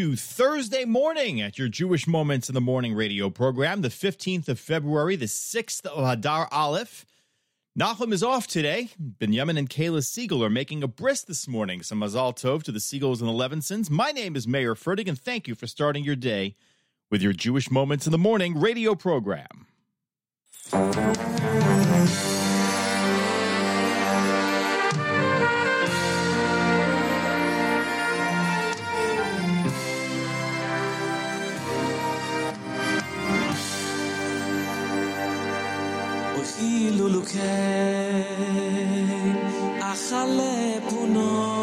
to Thursday morning at your Jewish Moments in the Morning radio program, the 15th of February, the 6th of Adar Aleph. Nahum is off today. Benjamin and Kayla Siegel are making a bris this morning. Some mazal tov to the Siegels and the Levinsons. My name is Mayer Fertig, and thank you for starting your day with your Jewish Moments in the Morning radio program. lulukhen akhale punon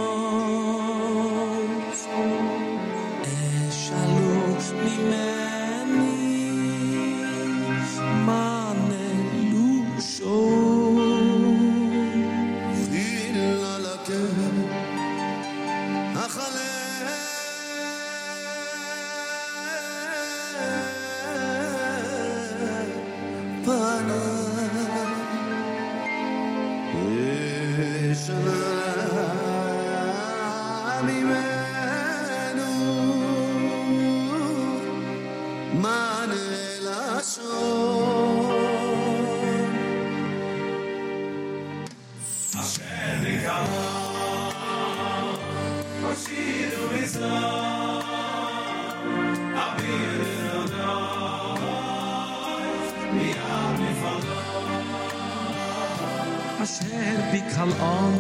شهر کلان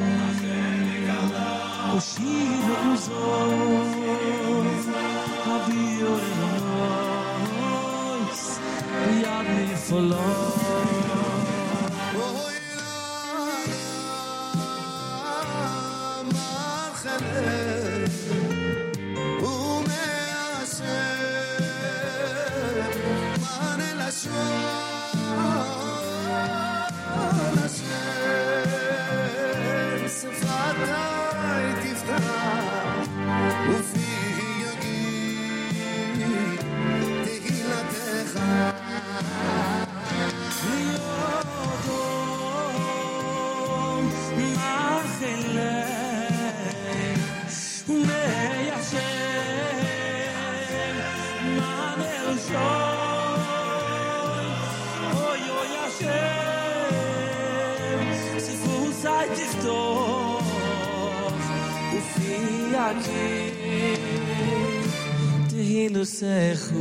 و شیر اوزان حبیر نایس بیاد فلان Oh, שיינס סיפוס איך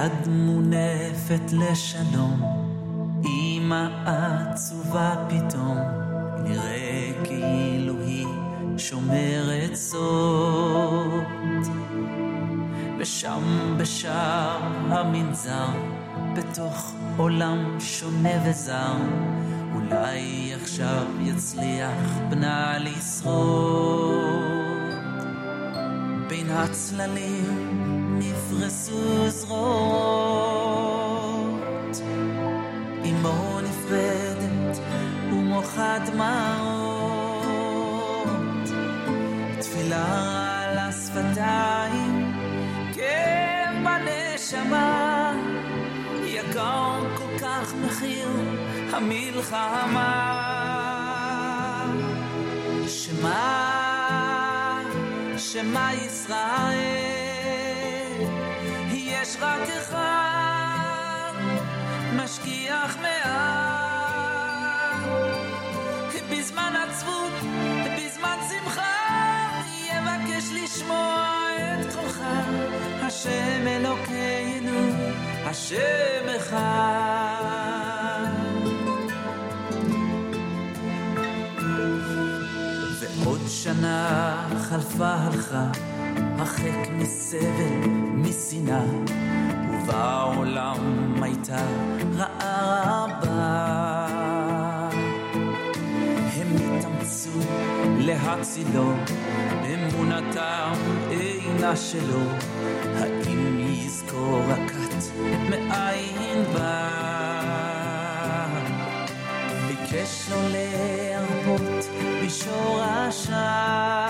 היד מונפת לשלום, אמא עצובה פתאום, נראה כאילו היא שומרת סוד. ושם בשער המנזר, בתוך עולם שונה וזר, אולי עכשיו יצליח בנה לשרוד. בין הצללים נפרסו זרועות, אמו נפרדת ומוחה דמעות, תפילה על השפתיים, כאב בנשמה, יקר כל כך מחיר המלחמה. שמה, שמה ישראל יש רק אחד, משגיח מעט. בזמן עצבות, בזמן שמחה, יבקש לשמוע את קולך, השם אלוקינו, השם אחד. ועוד שנה חלפה הלכה הרחק מסבל, משנאה, ובעולם הייתה רעה רבה. להצילו, אמונתם אינה שלו, האם יזכור הכת מאין בא? ביקש לו להרפות בשורשיו,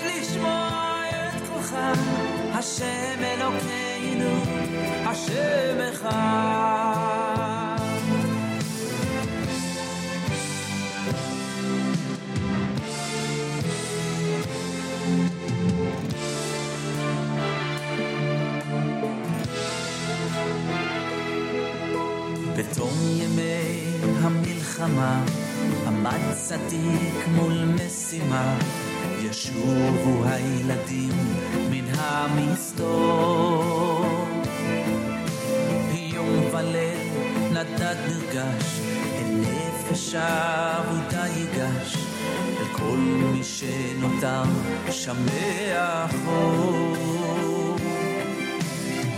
מבקש לשמוע את קולך. השם אלוקינו, השם אחד. בתום ימי המלחמה עמד צדיק מול משימה ישובו הילדים מן המסתור יום וליל נדד נרגש אל נפש אבודה ייגש אל כל מי שנותר שם מאחור.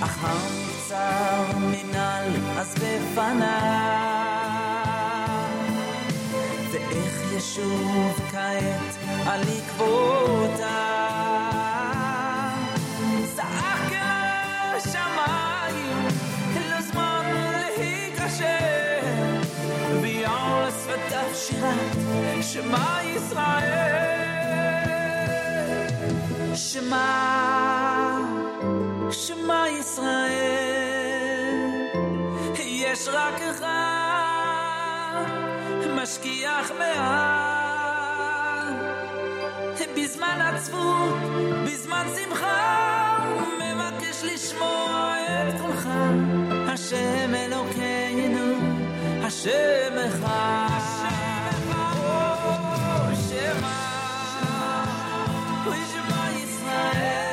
אך המבצר מנהל אז בפניו ואיך ישוב כעת על עקבותיו. זעק אל השמיים לא זמן להיכשל ויער לשפתיו שירת שמע ישראל. שמע שמע ישראל, יש רק אחד משגיח מעל. בזמן עצבות, בזמן שמחה, מבקש לשמוע את קולך. השם אלוקינו, השם אחד. או, שמע, ושמע ישראל.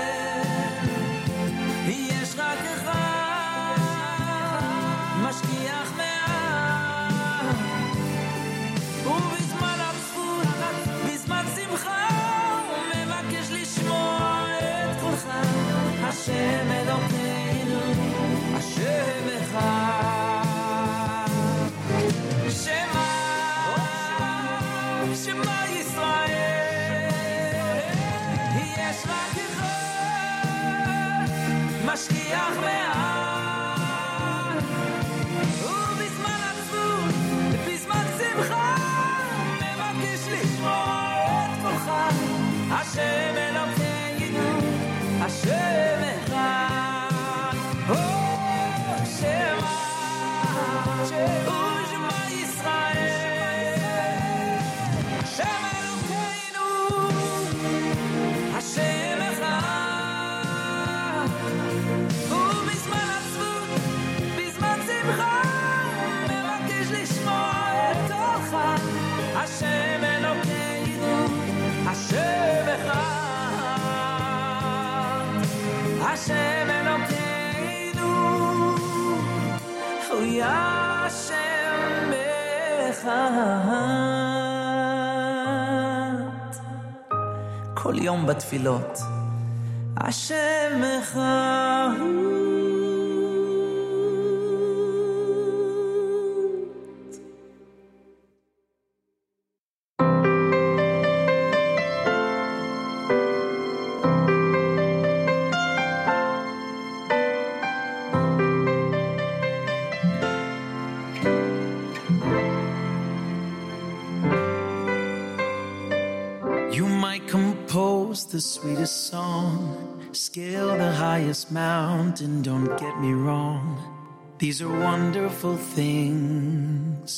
השם אלוקינו, השם אחד שמע, שמע ישראל יש רק אחד משגיח מעל אחד. כל יום בתפילות, השם אחד. The sweetest song, scale the highest mountain, don't get me wrong. These are wonderful things,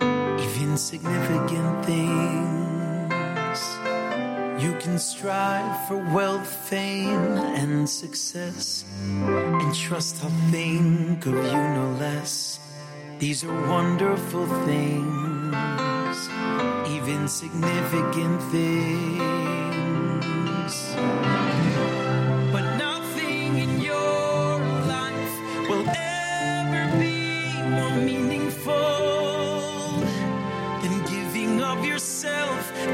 even significant things. You can strive for wealth, fame, and success, and trust I'll think of you no less. These are wonderful things, even significant things.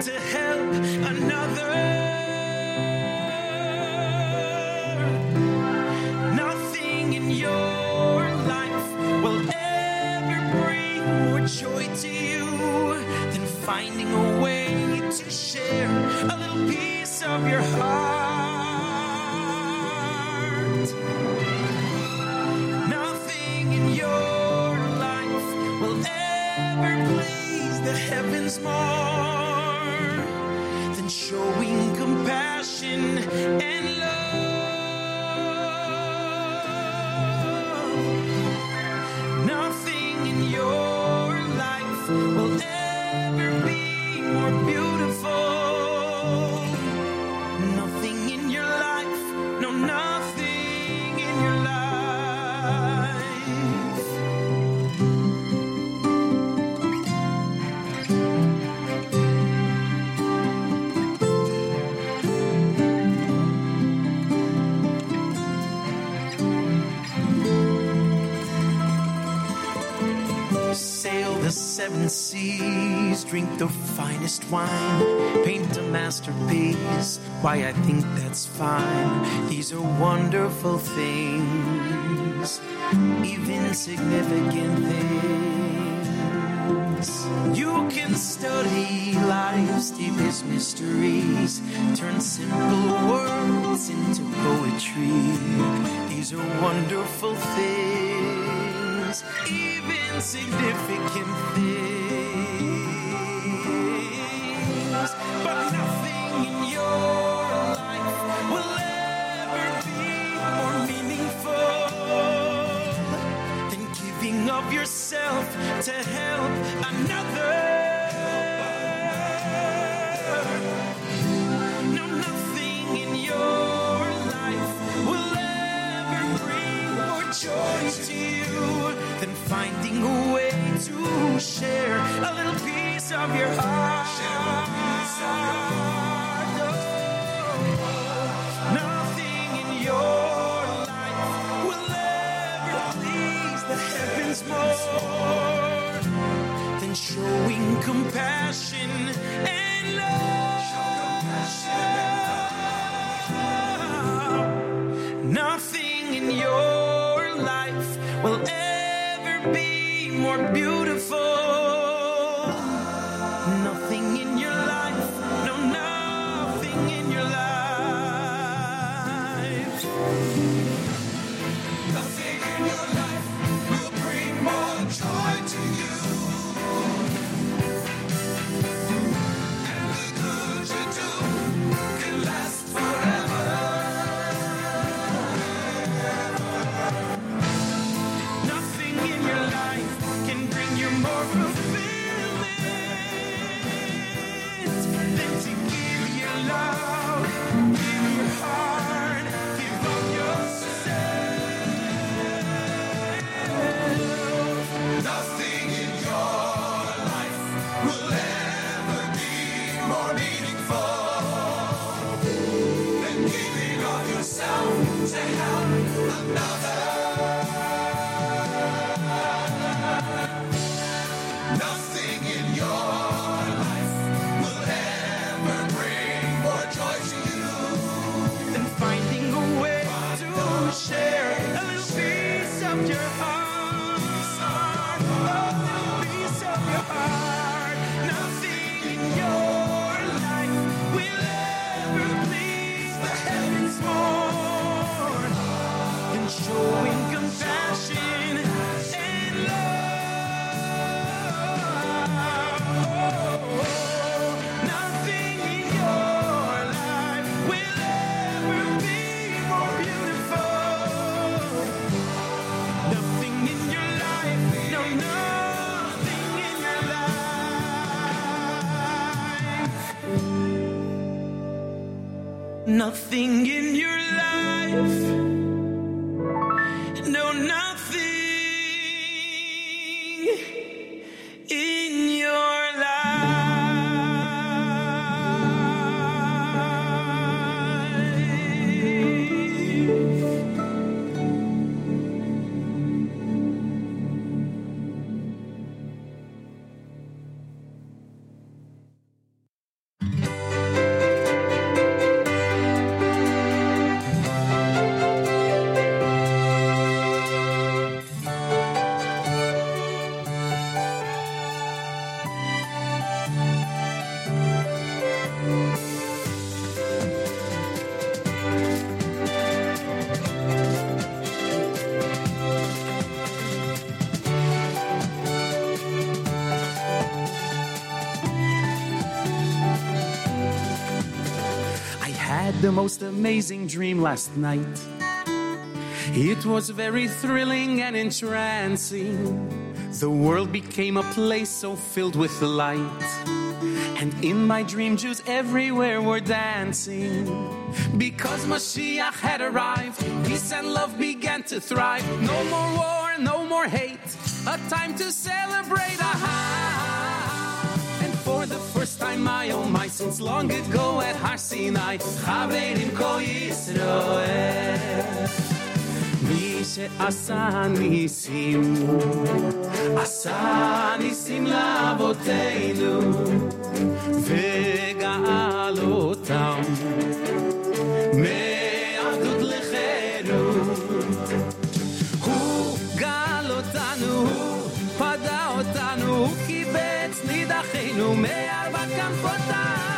To help another. Nothing in your life will ever bring more joy to you than finding a way to share a little piece of your heart. Nothing in your life will ever please the heavens more life, will ever be more beautiful. Nothing in your life, no, drink the finest wine, paint a masterpiece. Why, I think that's fine. These are wonderful things, even significant things. You can study life's deepest mysteries, turn simple words into poetry. These are wonderful things, even significant things. To help Nothing the most amazing dream last night. It was very thrilling and entrancing. The world became a place so filled with light. And in my dream, Jews everywhere were dancing. Because Mashiach had arrived, peace and love began to thrive. No more war, no more hate. A time to celebrate. Aha! And for the first time, my oh my, since long ago at Har Sinai, Chaverim Kol Yisroel. מי שעשה ניסים, עשה ניסים לאבותינו, וגאל אותם מעבדות לחירות. הוא גאל אותנו, הוא פדה אותנו, הוא קיבץ נידחינו מארבע כנפותיו.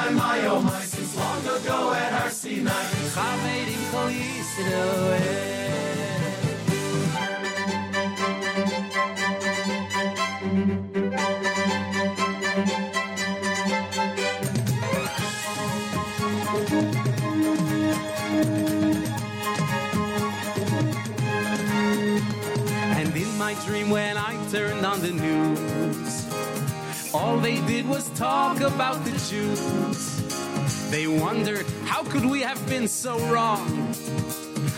time, my oh my, since long ago at Har Sinai, they did was talk about the Jews. They wondered, how could we have been so wrong?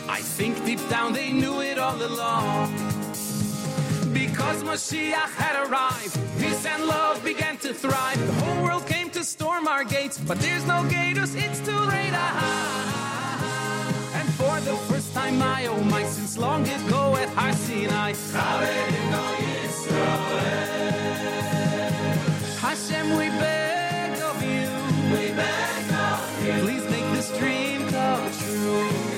I think deep down they knew it all along. Because Mashiach had arrived, peace and love began to thrive. The whole world came to storm our gates, but there's no gators, it's too late. Ah, and for the first time, my oh my, since long ago at Har Sinai, Hashem, we beg of you, we beg of you, please make this dream come true.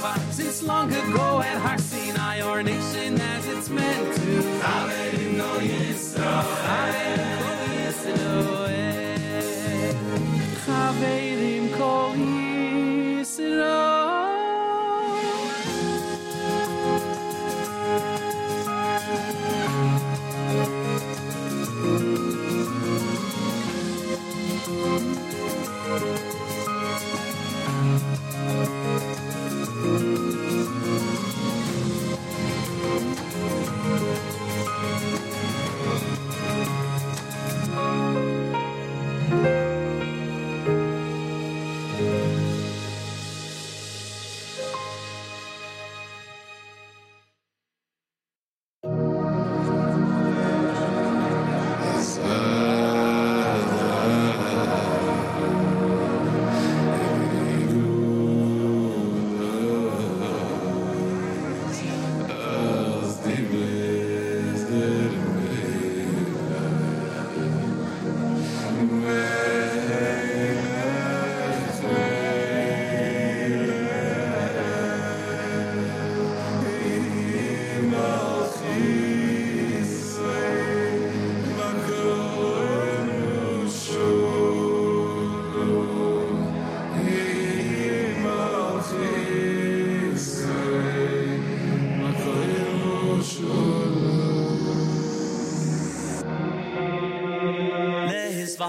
Time, since long ago at Har Sinai, our nation as it's meant to. Chaverim Kol Yisroel. Chaverim Kol Yisroel.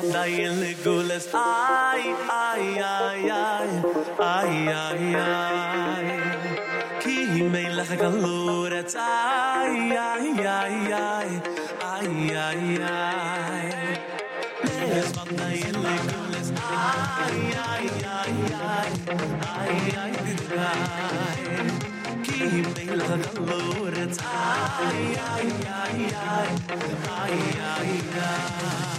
Vaday in the gules ay ay ay ay. Ay ay ay. Ki me la galur et ay ay ay ay. Ay ay ay. Les vaday in the gules ay ay ay ay. Ay ay ay. Ki me la galur et ay ay ay ay. Ay ay ay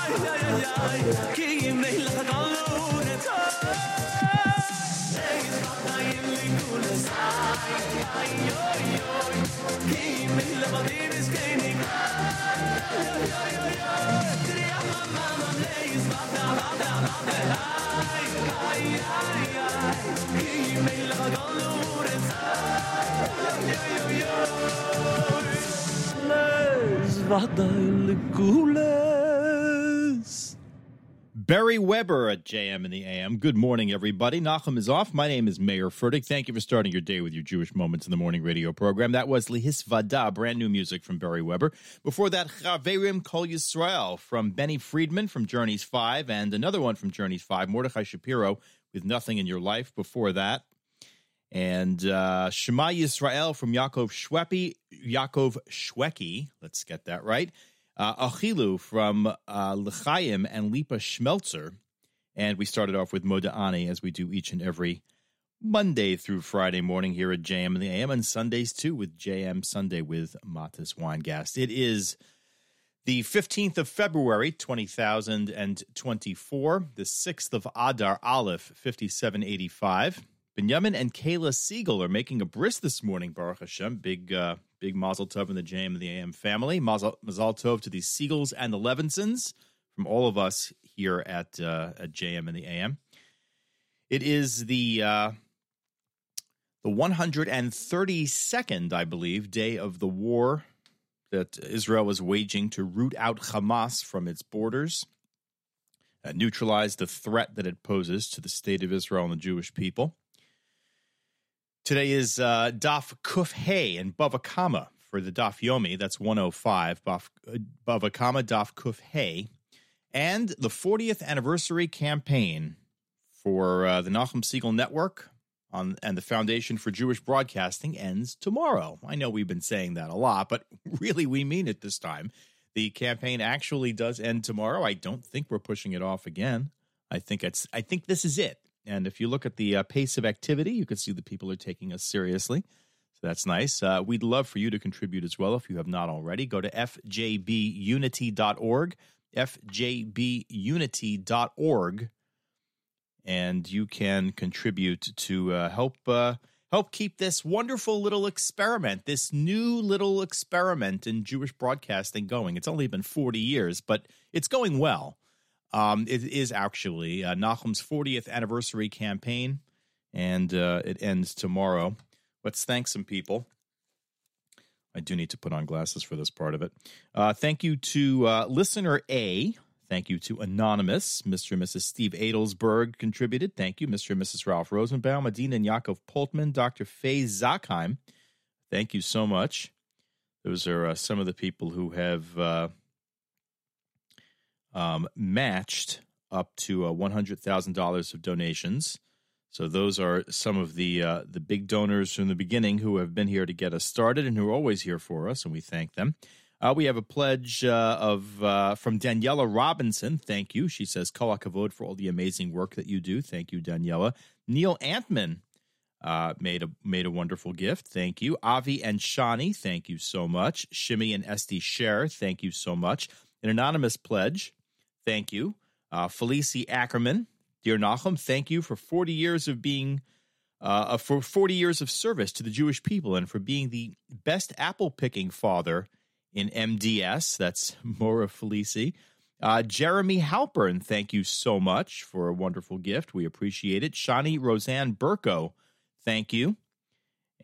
Ay, ay, ay, ay. Nei, hva deilig Barry Weber at JM in the AM. Good morning, everybody. Nachum is off. My name is Mayer Fertig. Thank you for starting your day with your Jewish Moments in the Morning radio program. That was Lihis Vada, brand new music from Barry Weber. Before that, Chaverim Kol Yisrael from Benny Friedman from Journeys 5, and another one from Journeys 5, Mordechai Shapiro with Nothing in Your Life before that. And uh, Shema Yisrael from Yaakov Shwepi, Yaakov Shweki, let's get that right. Uh, Achilu from uh, L'chaim and Lipa Schmelzer. And we started off with Moda'ani, as we do each and every Monday through Friday morning here at JM and the AM, and Sundays too with JM Sunday with Matis Weingast. It is the 15th of February, 2024, the 6th of Adar Aleph, 5785. Benjamin and Kayla Siegel are making a bris this morning, Baruch Hashem. Big, uh, big mazel tov in the JM and the AM family. Mazel, mazel tov to the Siegels and the Levinsons from all of us here at, uh, at JM and the AM. It is the uh, the 132nd, I believe, day of the war that Israel was waging to root out Hamas from its borders, uh, neutralize the threat that it poses to the state of Israel and the Jewish people. Today is uh, Daf Kuf Hey and Bava Kama for the Daf Yomi. That's 105. Baf- uh, Bava Kama Daf Kuf Hey. And the 40th anniversary campaign for uh, the Nachum Siegel Network on, and the Foundation for Jewish Broadcasting ends tomorrow. I know we've been saying that a lot, but really we mean it this time. The campaign actually does end tomorrow. I don't think we're pushing it off again. I think it's. I think this is it. And if you look at the uh, pace of activity, you can see that people are taking us seriously. So that's nice. Uh, we'd love for you to contribute as well if you have not already. Go to fjbunity.org, fjbunity.org, and you can contribute to uh, help uh, help keep this wonderful little experiment, this new little experiment in Jewish broadcasting going. It's only been 40 years, but it's going well. Um, it is actually uh, Nahum's 40th anniversary campaign, and uh, it ends tomorrow. Let's thank some people. I do need to put on glasses for this part of it. Uh, thank you to uh, listener A. Thank you to Anonymous. Mr. and Mrs. Steve Adelsberg contributed. Thank you. Mr. and Mrs. Ralph Rosenbaum, Adina and Yaakov Poltman, Dr. Faye Zakheim. Thank you so much. Those are uh, some of the people who have uh, um, matched up to uh, $100,000 of donations. So those are some of the uh, the big donors from the beginning who have been here to get us started and who are always here for us, and we thank them. Uh, we have a pledge uh, of uh, from Daniela Robinson. Thank you. She says, "Kol hakavod for all the amazing work that you do." Thank you, Daniela. Neil Antman uh, made a made a wonderful gift. Thank you, Avi and Shani. Thank you so much. Shimmy and Esty Share. Thank you so much. An anonymous pledge. Thank you, uh, Felicie Ackerman. Dear Nachum, thank you for 40 years of being, uh, for 40 years of service to the Jewish people and for being the best apple picking father in MDS. That's more of Felicie. Uh, Jeremy Halpern, thank you so much for a wonderful gift. We appreciate it. Shani Roseanne Burko, thank you.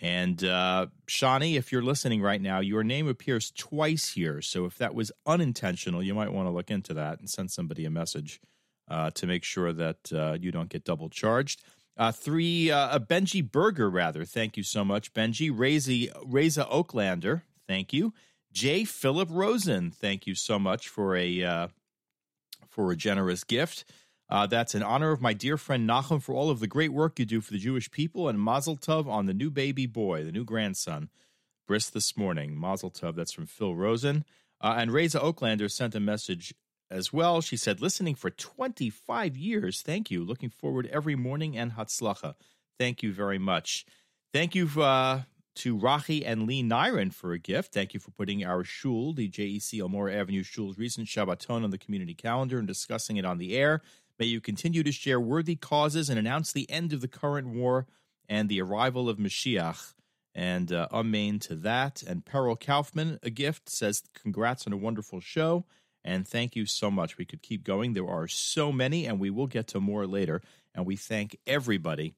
And uh, Shani, if you're listening right now, your name appears twice here. So if that was unintentional, you might want to look into that and send somebody a message uh, to make sure that uh, you don't get double charged. Uh, three, uh, Benji Berger, rather. Thank you so much, Benji. Reza, Reza Oaklander, thank you. J. Philip Rosen, thank you so much for a uh, for a generous gift. Uh, that's in honor of my dear friend Nachum for all of the great work you do for the Jewish people, and Mazel Tov on the new baby boy, the new grandson, bris this morning. Mazel Tov. That's from Phil Rosen. Uh, and Reza Oaklander sent a message as well. She said, listening for 25 years. Thank you. Looking forward every morning and Hatzlacha. Thank you very much. Thank you uh, to Rachi and Lee Nyron for a gift. Thank you for putting our shul, the JEC Elmora Avenue Shul's recent Shabbaton on the community calendar and discussing it on the air. May you continue to share worthy causes and announce the end of the current war and the arrival of Mashiach. And uh, amen to that. And Peril Kaufman, a gift, says, Congrats on a wonderful show. And thank you so much. We could keep going. There are so many, and we will get to more later. And we thank everybody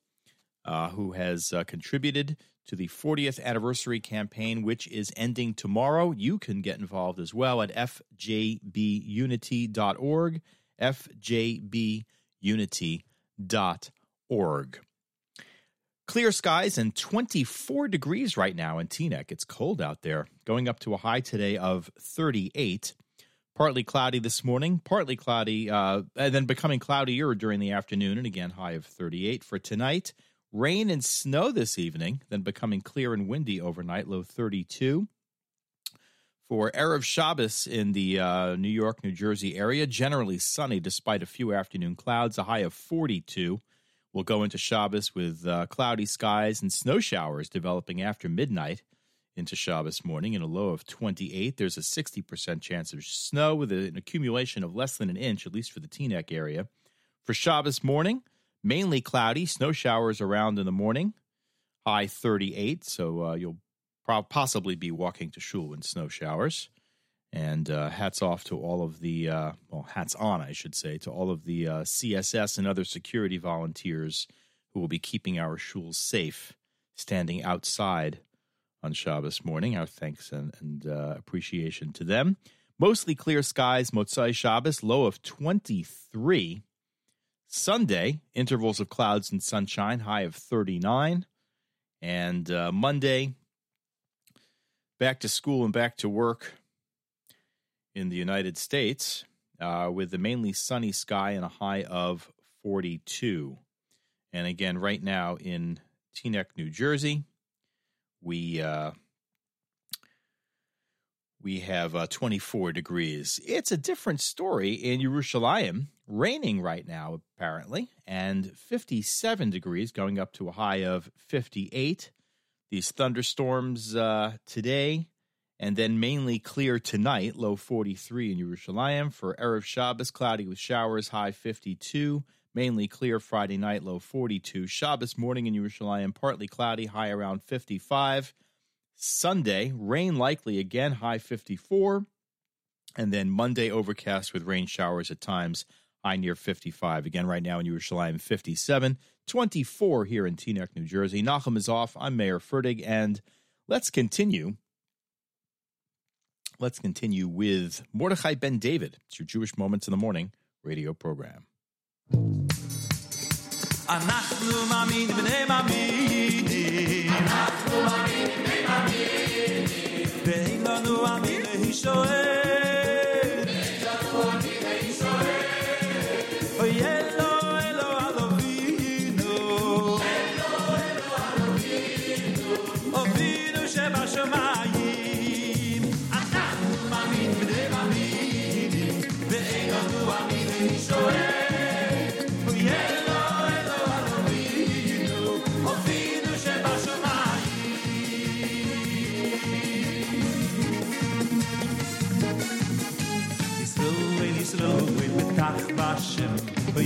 uh, who has uh, contributed to the 40th anniversary campaign, which is ending tomorrow. You can get involved as well at fjbunity.org, fjbunity.org. Clear skies and 24 degrees right now in Teaneck. It's cold out there, going up to a high today of 38. Partly cloudy this morning, partly cloudy, uh, and then becoming cloudier during the afternoon, and again, high of 38 for tonight. Rain and snow this evening, then becoming clear and windy overnight, low 32. For Erev Shabbos in the uh, New York, New Jersey area, generally sunny despite a few afternoon clouds, a high of 42. We'll go into Shabbos with uh, cloudy skies and snow showers developing after midnight into Shabbos morning in a low of 28. There's a 60% chance of snow with an accumulation of less than an inch, at least for the Teaneck area. For Shabbos morning, mainly cloudy, snow showers around in the morning, high 38. So uh, you'll possibly be walking to shul in snow showers. And uh, hats off to all of the, uh, well, hats on, I should say, to all of the uh, CSS and other security volunteers who will be keeping our shuls safe, standing outside on Shabbos morning. Our thanks and, and uh, appreciation to them. Mostly clear skies, Motzai Shabbos, low of 23. Sunday, intervals of clouds and sunshine, high of 39. And uh, Monday, back to school and back to work in the United States uh, with the mainly sunny sky and a high of 42. And again, right now in Teaneck, New Jersey, we uh, we have uh, 24 degrees. It's a different story in Yerushalayim. Raining right now, apparently, and 57 degrees, going up to a high of 58. These thunderstorms uh, today, and then mainly clear tonight, low 43 in Yerushalayim. For Erev Shabbos, cloudy with showers, high 52. Mainly clear Friday night, low 42. Shabbos morning in Yerushalayim, partly cloudy, high around 55. Sunday, rain likely again, high 54. And then Monday, overcast with rain showers at times, high near 55. Again, right now in Yerushalayim, 57, 24 here in Teaneck, New Jersey. Nachum is off. I'm Mayer Fertig, and let's continue. Let's continue with Mordechai Ben David. It's your Jewish Moments in the Morning radio program.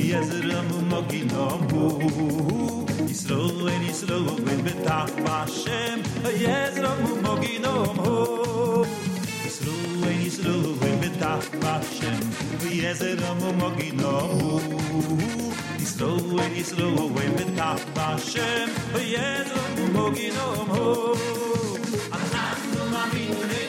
ויזרם ומוגינום הוא ישראל ישראל בתח בשם ויזרם ומוגינום הוא ישראל ישראל בתח בשם ויזרם ומוגינום הוא ישראל ישראל בתח בשם ויזרם ומוגינום הוא אנחנו מאמינים מאמינים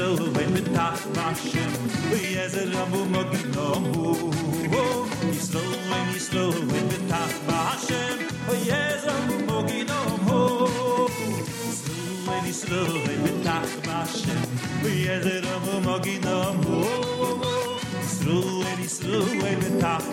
shel wenn mit tag machn we ez a rabu mag nombu islo wenn islo wenn mit tag machn we ez a rabu mag nombu islo wenn islo wenn mit tag machn we ez a rabu mag nombu islo wenn islo wenn mit tag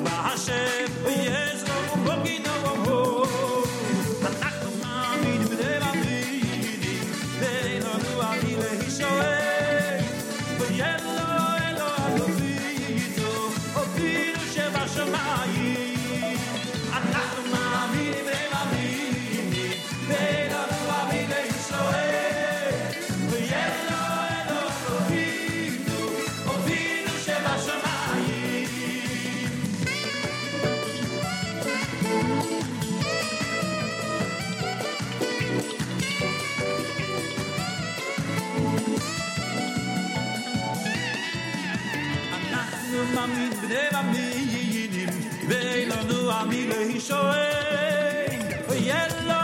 אנחנו מאמין בני מאמינים ואין לנו עמי להישואל ויאלו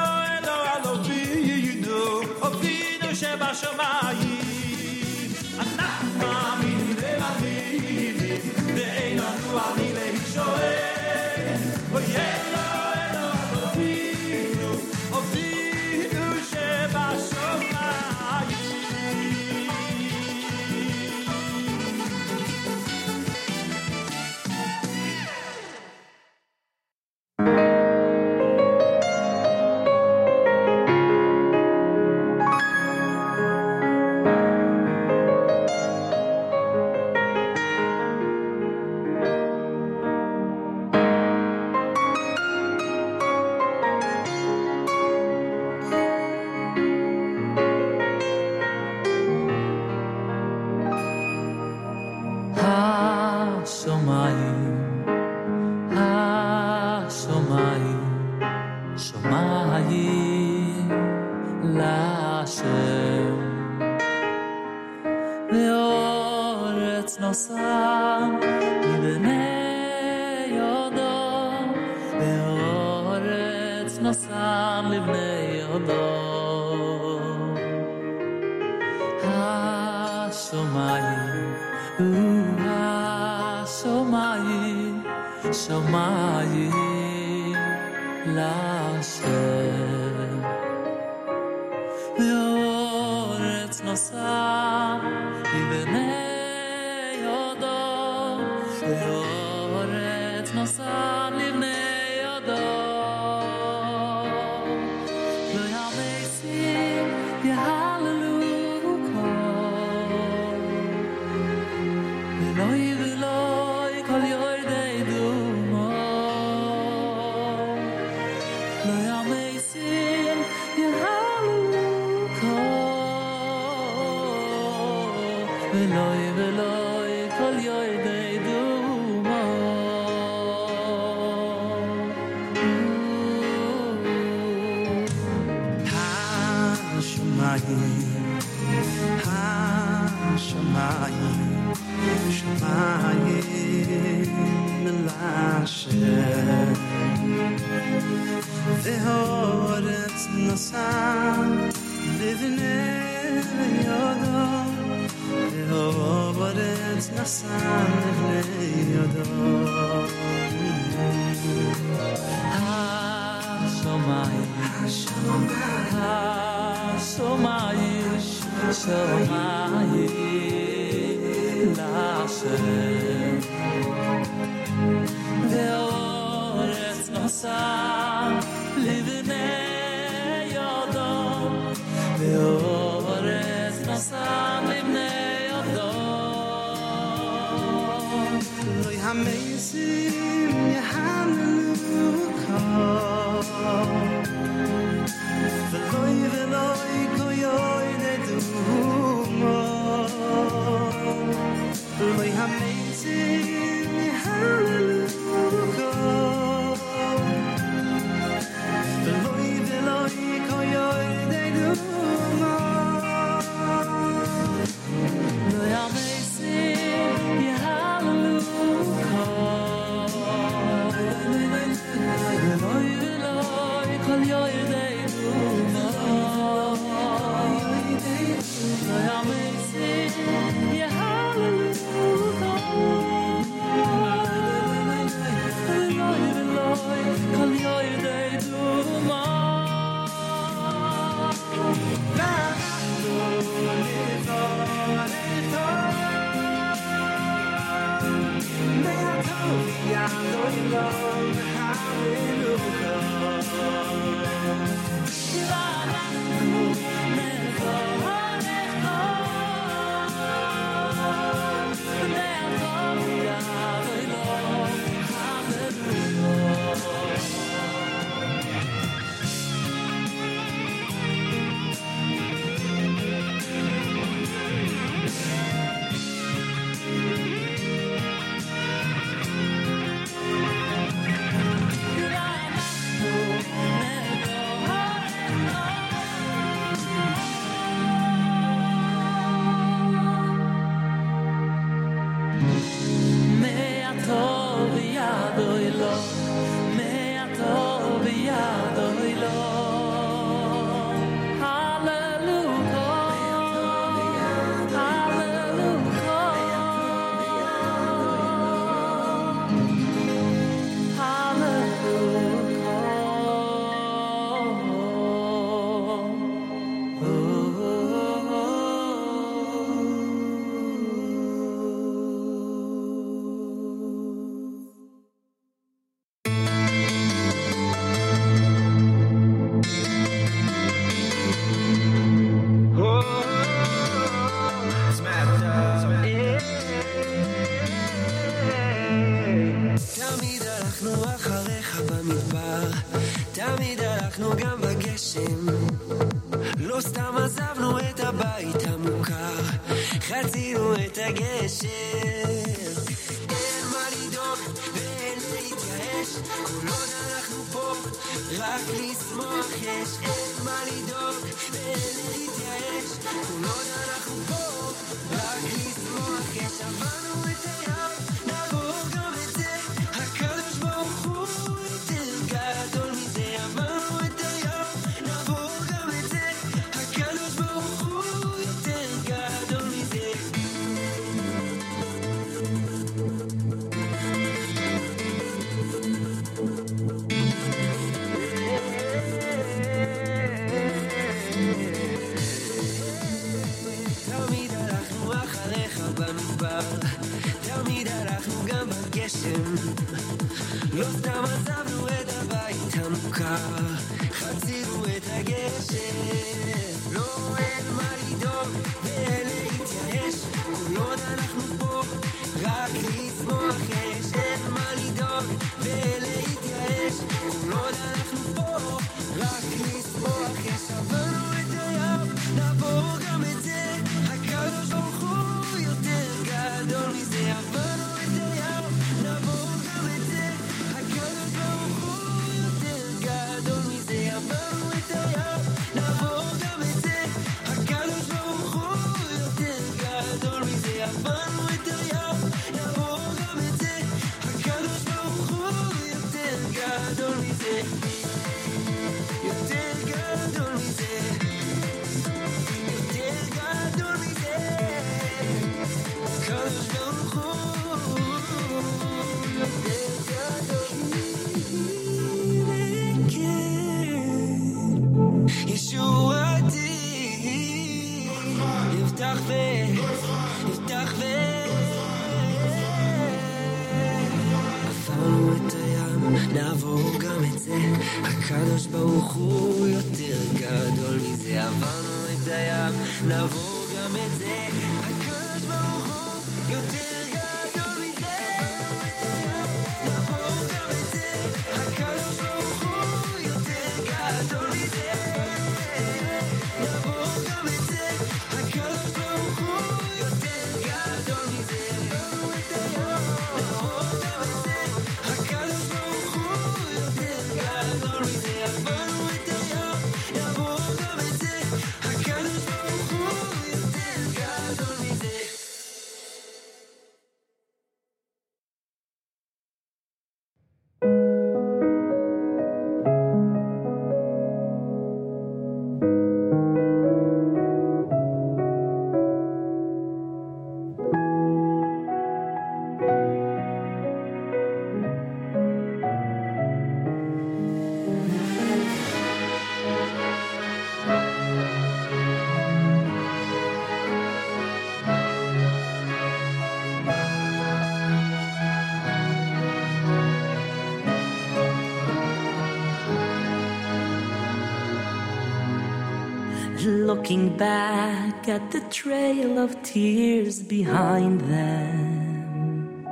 looking back at the trail of tears behind them.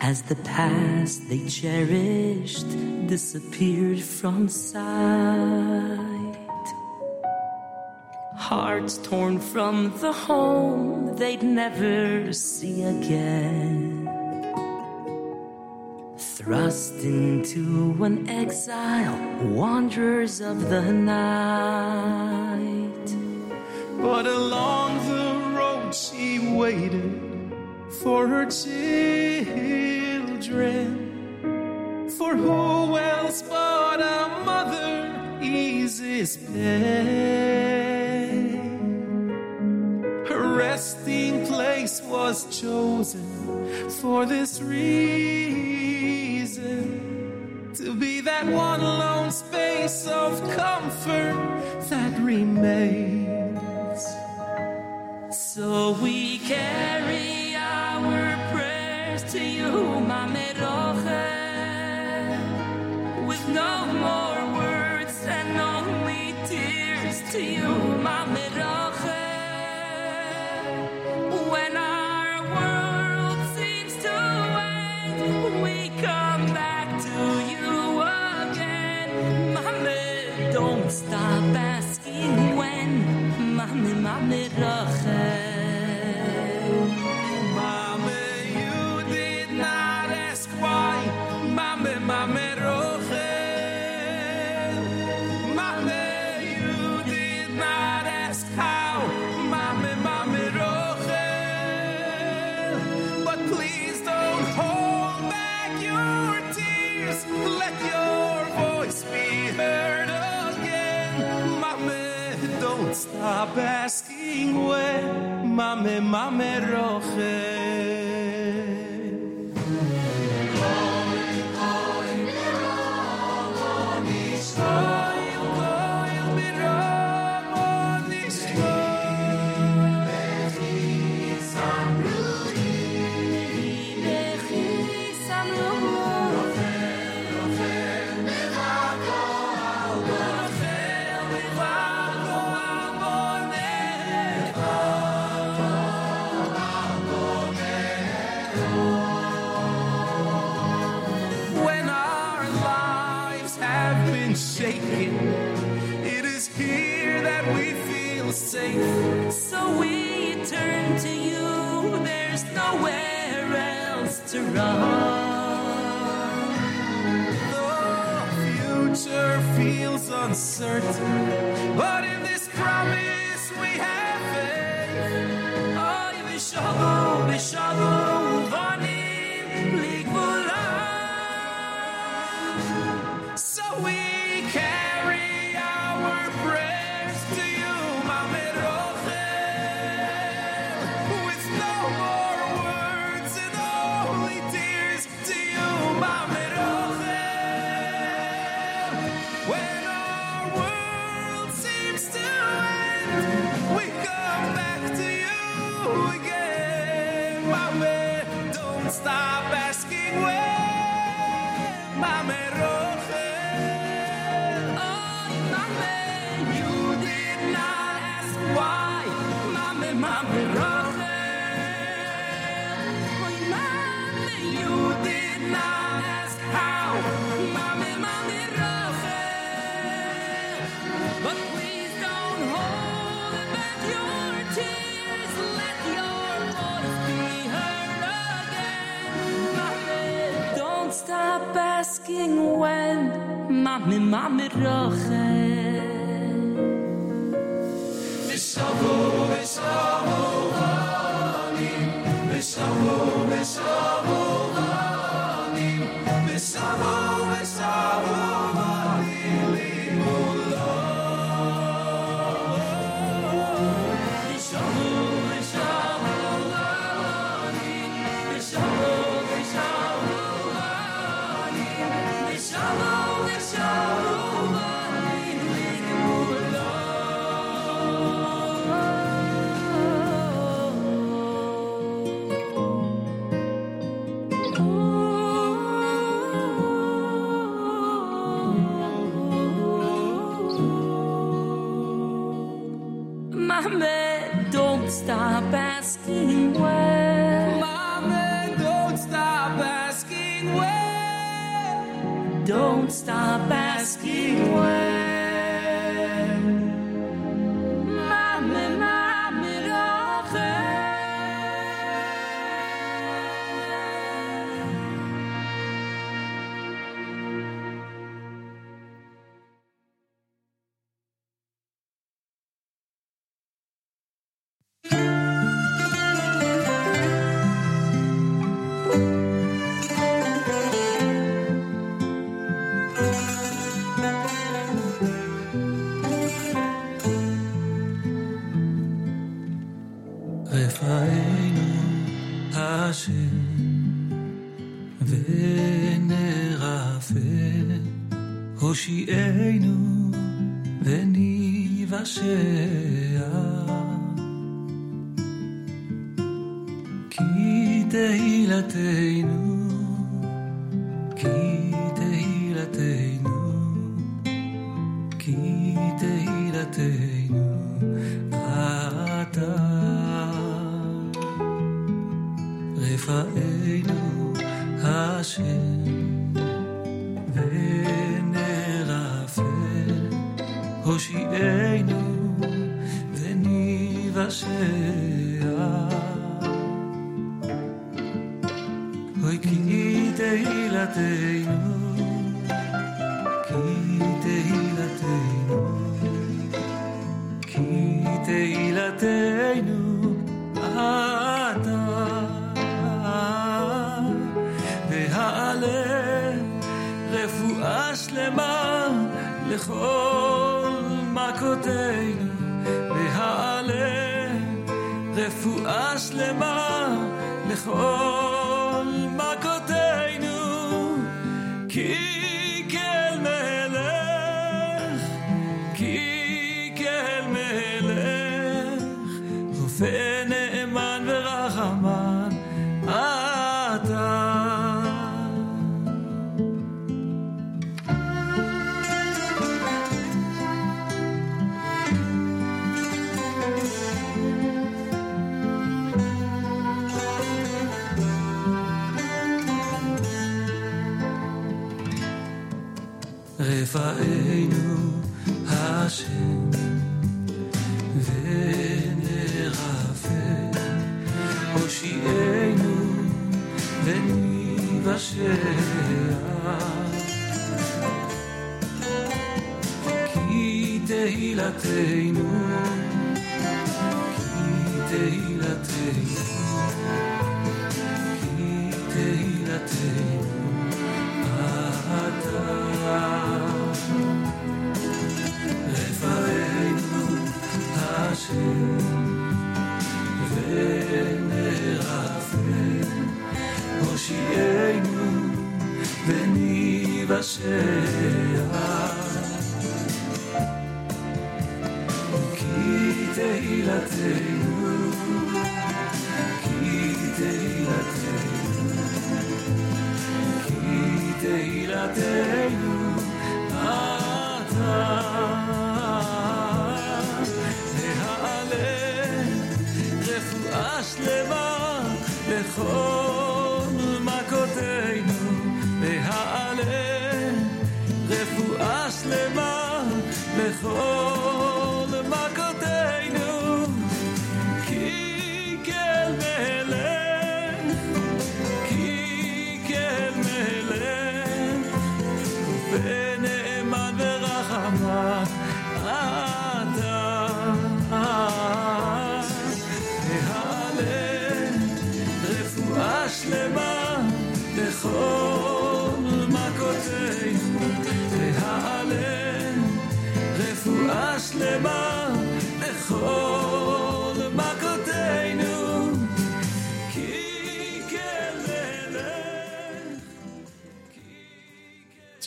As the past they cherished disappeared from sight, hearts torn from the home they'd never see again. Thrust into an exile, wanderers of the night. But along the road she waited for her children. For who else but a mother eases pain? Her resting place was chosen for this reason to be that one lone space of comfort that remains. So we carry our prayers to you, my Meroche, with no more words and only tears to you, my Asking where mame mame roche. The future feels uncertain, but in this promise we have faith. Oh, Shalom, Shalom. sing when Mami, Mami Roche. Besavo, besavo, Mami, besavo, besavo.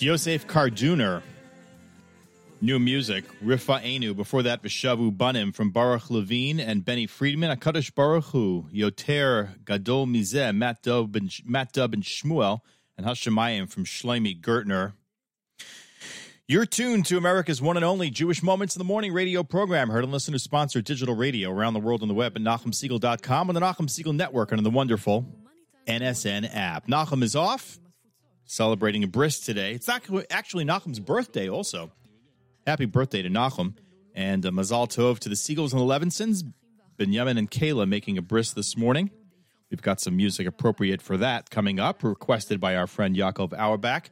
Yosef Karduner. New music, Rifa Enu. Before that, Vishavu Banim from Baruch Levine and Benny Friedman. Akadosh Baruch Hu, Yoter Gadol Mizeh, Matt Dubb and, Shmuel, and Hashemayim from Shlomi Gertner. You're tuned to America's one and only Jewish Moments in the Morning radio program, heard and listeners sponsored digital radio around the world on the web at NachumSiegel.com and the Nachum Siegel Network and on the wonderful NSN app. Nachum is off, celebrating a bris today. It's actually, actually Nachum's birthday also. Happy birthday to Nachum. And uh, Mazal Tov to the Siegels and the Levinsons. Benjamin and Kayla making a bris this morning. We've got some music appropriate for that coming up, requested by our friend Yaakov Auerbach.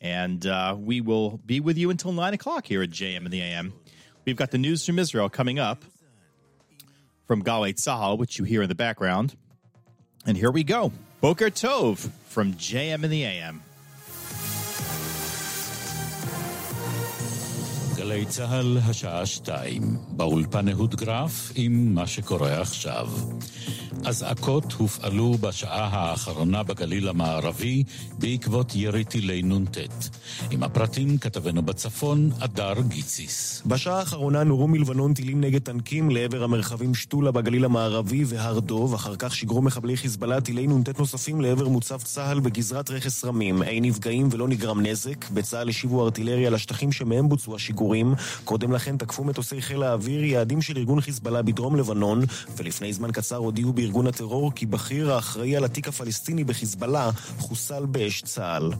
And uh, we will be with you until 9 o'clock here at JM and the AM. We've got the news from Israel coming up from Galei Tzahal, which you hear in the background. And here we go. Boker Tov from JM and the AM. גלי צה"ל, השעה שתיים, באולפן אהוד גרף עם מה שקורה עכשיו. אזעקות הופעלו בשעה האחרונה בגליל המערבי בעקבות ירי טילי נ"ט. עם הפרטים כתבנו בצפון, אדר גיציס. בשעה האחרונה נורו מלבנון טילים נגד טנקים לעבר המרחבים שתולה בגליל המערבי והר דוב, אחר כך שיגרו מחבלי חיזבאללה טילי נ"ט נוספים לעבר מוצב צה"ל בגזרת רכס רמים. אין נפגעים ולא נגרם נזק. בצה"ל השיבו ארטילריה לשטחים שמהם בוצעו השיגורים. קודם לכן תקפו מטוסי חיל האוויר יעדים של ארגון חיזבאללה בדרום לבנון, ולפני זמן קצר הודיעו בארגון הטרור כי בכיר האחראי על התיק הפלסטיני בחיזבאללה חוסל באש צה"ל.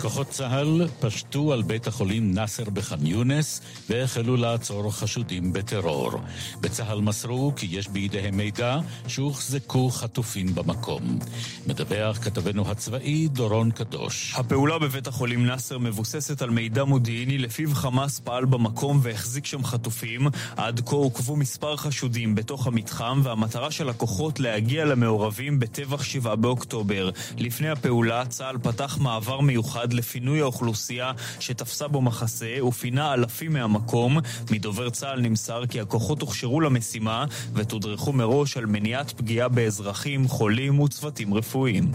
כוחות צה"ל פשטו על בית החולים נאסר בח'אן יונס והחלו לעצור חשודים בטרור. בצה"ל מסרו כי יש בידיהם מידע שהוחזקו חטופים במקום. מדווח כתבנו הצבאי דורון קדוש. הפעולה בבית החולים נאסר מבוססת על מידע מודיעיני לפיו חמאס פעל במקום והחזיק שם חטופים. עד כה עוכבו מספר חשודים בתוך המתחם והמטרה של הכוחות להגיע למעורבים בטבח 7 באוקטובר. לפני הפעולה צה"ל פתח מעבר מיוחד עד לפינוי האוכלוסייה שתפסה בו מחסה ופינה אלפים מהמקום. מדובר צה"ל נמסר כי הכוחות הוכשרו למשימה ותודרכו מראש על מניעת פגיעה באזרחים, חולים וצוותים רפואיים.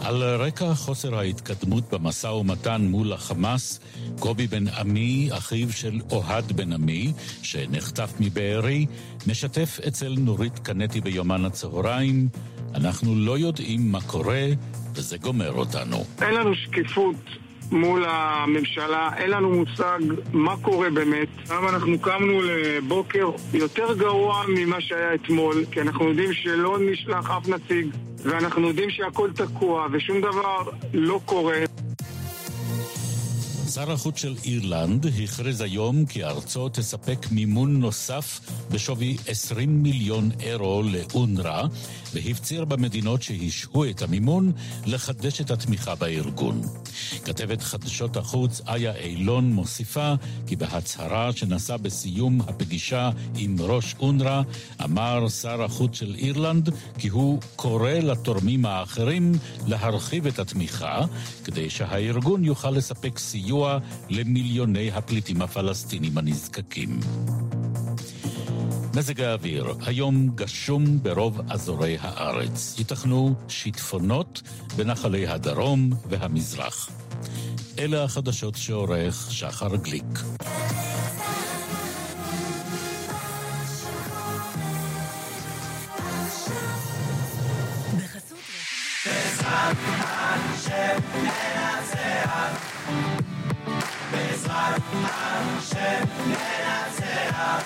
על רקע חוסר ההתקדמות במשא ומתן מול החמאס, קובי בן עמי, אחיו של אוהד בן עמי, שנחטף מבארי, משתף אצל נורית קנטי ביומן הצהריים, אנחנו לא יודעים מה קורה, וזה גומר אותנו. אין לנו שקיפות מול הממשלה, אין לנו מושג מה קורה באמת. היום אנחנו קמנו לבוקר יותר גרוע ממה שהיה אתמול, כי אנחנו יודעים שלא נשלח אף נציג, ואנחנו יודעים שהכל תקוע ושום דבר לא קורה. שר החוץ של אירלנד הכריז היום כי ארצו תספק מימון נוסף בשווי 20 מיליון אירו לאונר"א, והפציר במדינות שהשהו את המימון לחדש את התמיכה בארגון. כתבת חדשות החוץ איה אילון מוסיפה כי בהצהרה שנשא בסיום הפגישה עם ראש אונר"א, אמר שר החוץ של אירלנד כי הוא קורא לתורמים האחרים להרחיב את התמיכה, כדי שהארגון יוכל לספק סיוע למיליוני הפליטים הפלסטינים הנזקקים. מזג האוויר, היום גשום ברוב אזורי הארץ. ייתכנו שיטפונות בנחלי הדרום והמזרח. אלה החדשות שעורך שחר גליק. בעזרת השם ננצח.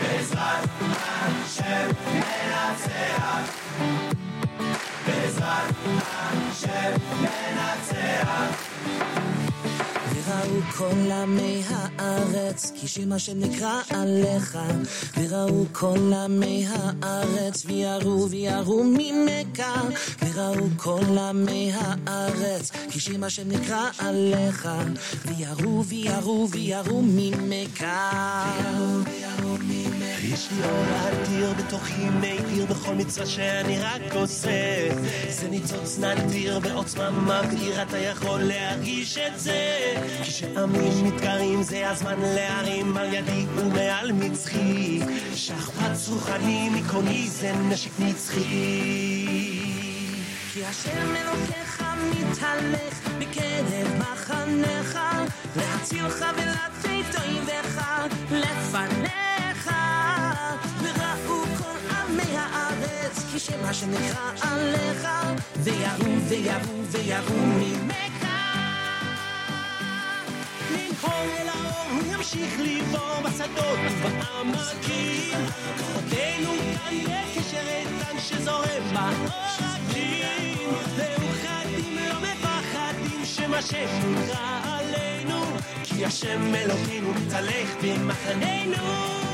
בעזרת השם ננצח. בעזרת השם ננצח. וראו כל עמי הארץ, כי שם השם נקרא עליך. וראו כל עמי הארץ, ויראו ויראו ממך. וראו כל עמי הארץ, כי שם השם נקרא עליך. ויראו ויראו ויראו ממך. יש לי אור אדיר בתוכי מאיר בכל מצווה שאני רק עושה. זה ניצוץ נדיר בעוצמה מבעיר אתה יכול להרגיש את זה. כשעמים מתקרים זה הזמן להרים על ידי ומעל מצחי. שכפ"ץ רוחני מקוני זה נשק נצחי. כי השם אלוקיך מתהלך בקרב מחניך, להצילך ולתת אויביך לפניך. הארץ, כי שם השם נקרא עליך, ויראו ויראו ויראו ממך. לנהור אל האור הוא ימשיך לבוא בשדות ובעמקים. כוחותינו כאן בקשר איתן שזורם בעורקים מאוחדים לא מפחדים שם השם נקרא עלינו. כי השם אלוקינו מתהלך במחננו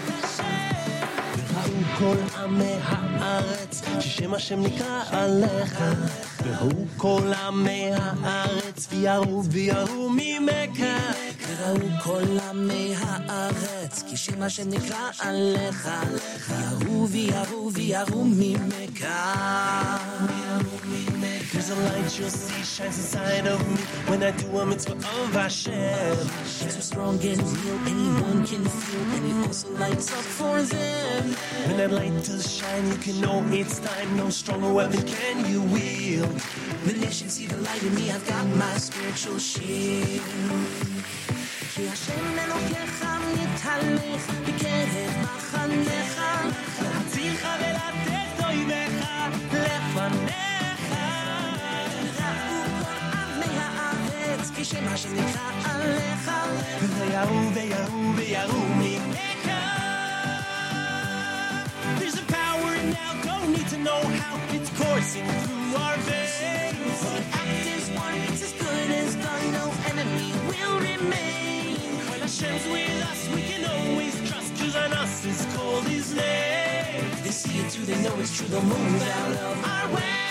כל עמי הארץ, ששם השם נקרא עליך. וראו כל עמי הארץ, ויראו ויראו ממך. וראו כל עמי הארץ, כי שם השם נקרא עליך, ויראו ויראו ויראו ממך. There's a light you'll see shines inside of me when I do a mitzvah of Hashem. So strong and real, anyone can feel, and it also lights up for them. When that light does shine, you can know it's time. No stronger weapon can you wield. When they should see the light in me, I've got my spiritual shield. כי השם אלוקיך מתהלך בקרב מחניך, להצילך ולתת אויביך לפניך. ידעתי שמה שנמצא עליך וזה There's a power now, don't need to know how it's coursing through our veins. Act is it's as good as done, no enemy will remain. Hashem's with us, we can always called his name. They see it too, they know it's true, they'll of our way.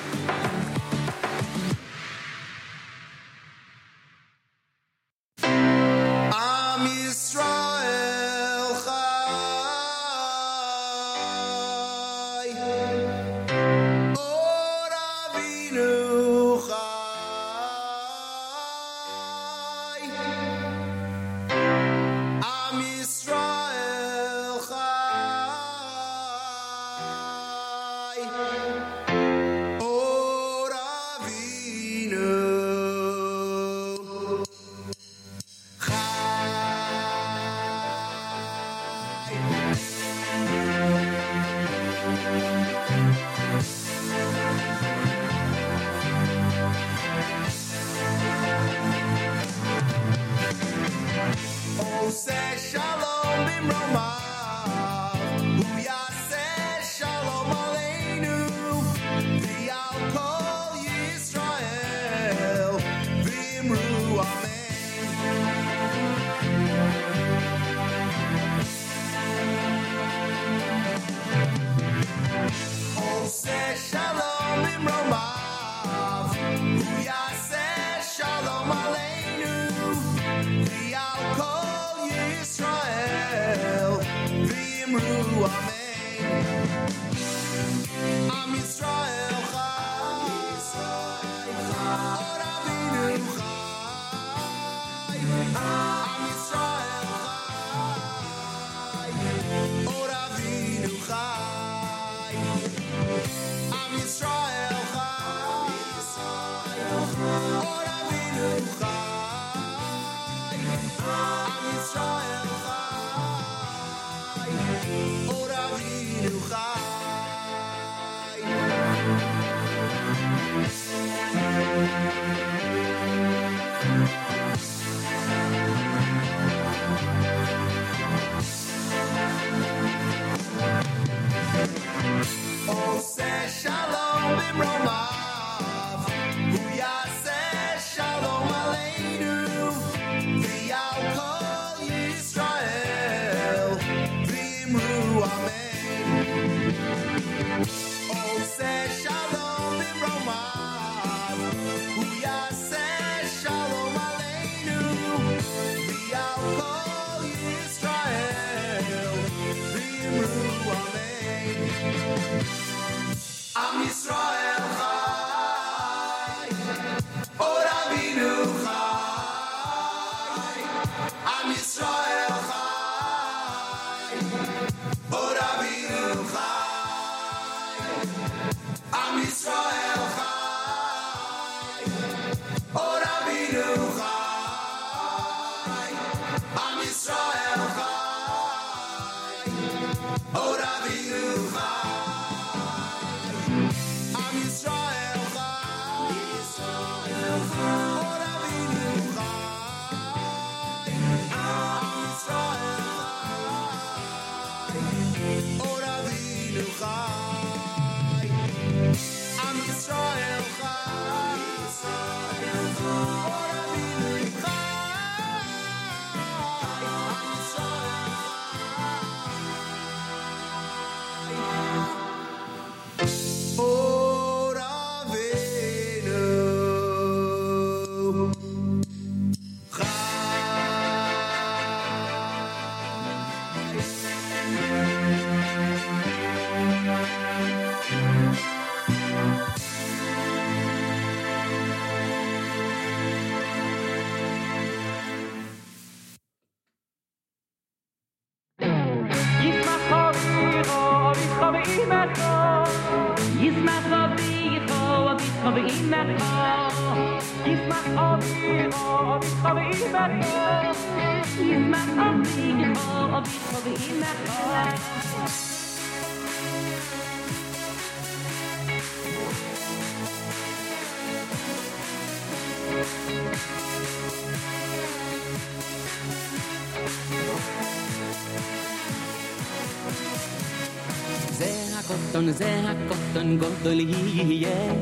הקוטון גודל יהיה.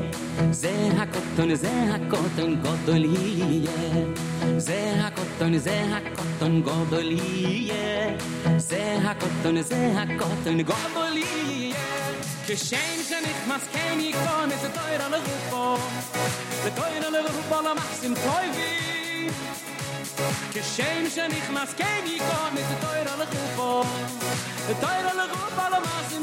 זה הקוטון, זה הקוטון גודל יהיה. זה הקוטון, זה הקוטון גודל יהיה. זה הקוטון, זה הקוטון גודל יהיה. כשם שנכנס כן ייכון את התויר על הגופו. לתויר על הגופו למחסים טויבים. כשם שנכנס כן ייכון את התויר על הגופו. לתויר על הגופו למחסים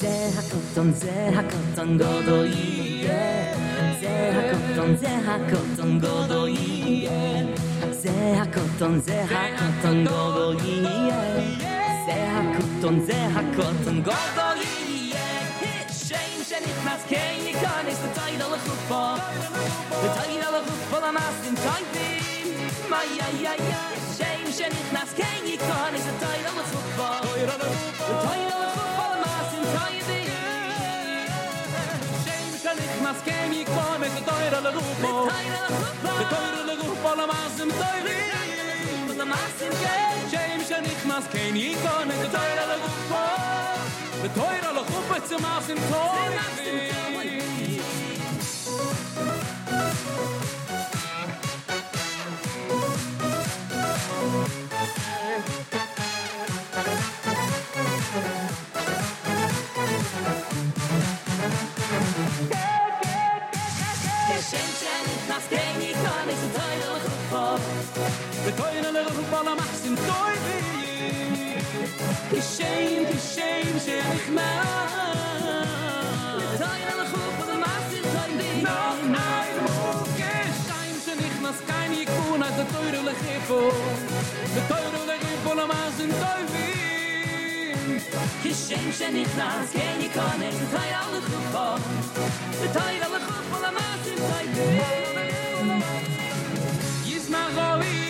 זה הקוטון, זה הקוטון גודו יהיה. זה הקוטון, זה הקוטון גודו יהיה. זה הקוטון, זה הקוטון גודו יהיה. זה הקוטון, זה הקוטון גודו יהיה. שם שנכנס כן ייכנס לטייד על החופו. לטייד על החופו למעשים טייבים. my ja ja. Ja shame she nit nas kein is a toy the toy on the football mas in toy the shame she nit nas kein ikon is a toy on the football the toy on the football mas in toy the mas in kein shame she nit nas kein ikon is a toy on the football the toy on the football zum mas in toy בטוין אלה רחוק בעל המחסים טוי ויהי כשם כשם שנחמד בטוין אלה רחוק בעל המחסים טוי ויהי נו נאי מוקש שיים שנכנס קיים יקון אז הטוירו לחיפו בטוירו לחיפו למחסים טוי כשם שנכנס קיים יקון אז הטוי אלה רחוק בעל המחסים טוי ויהי רואי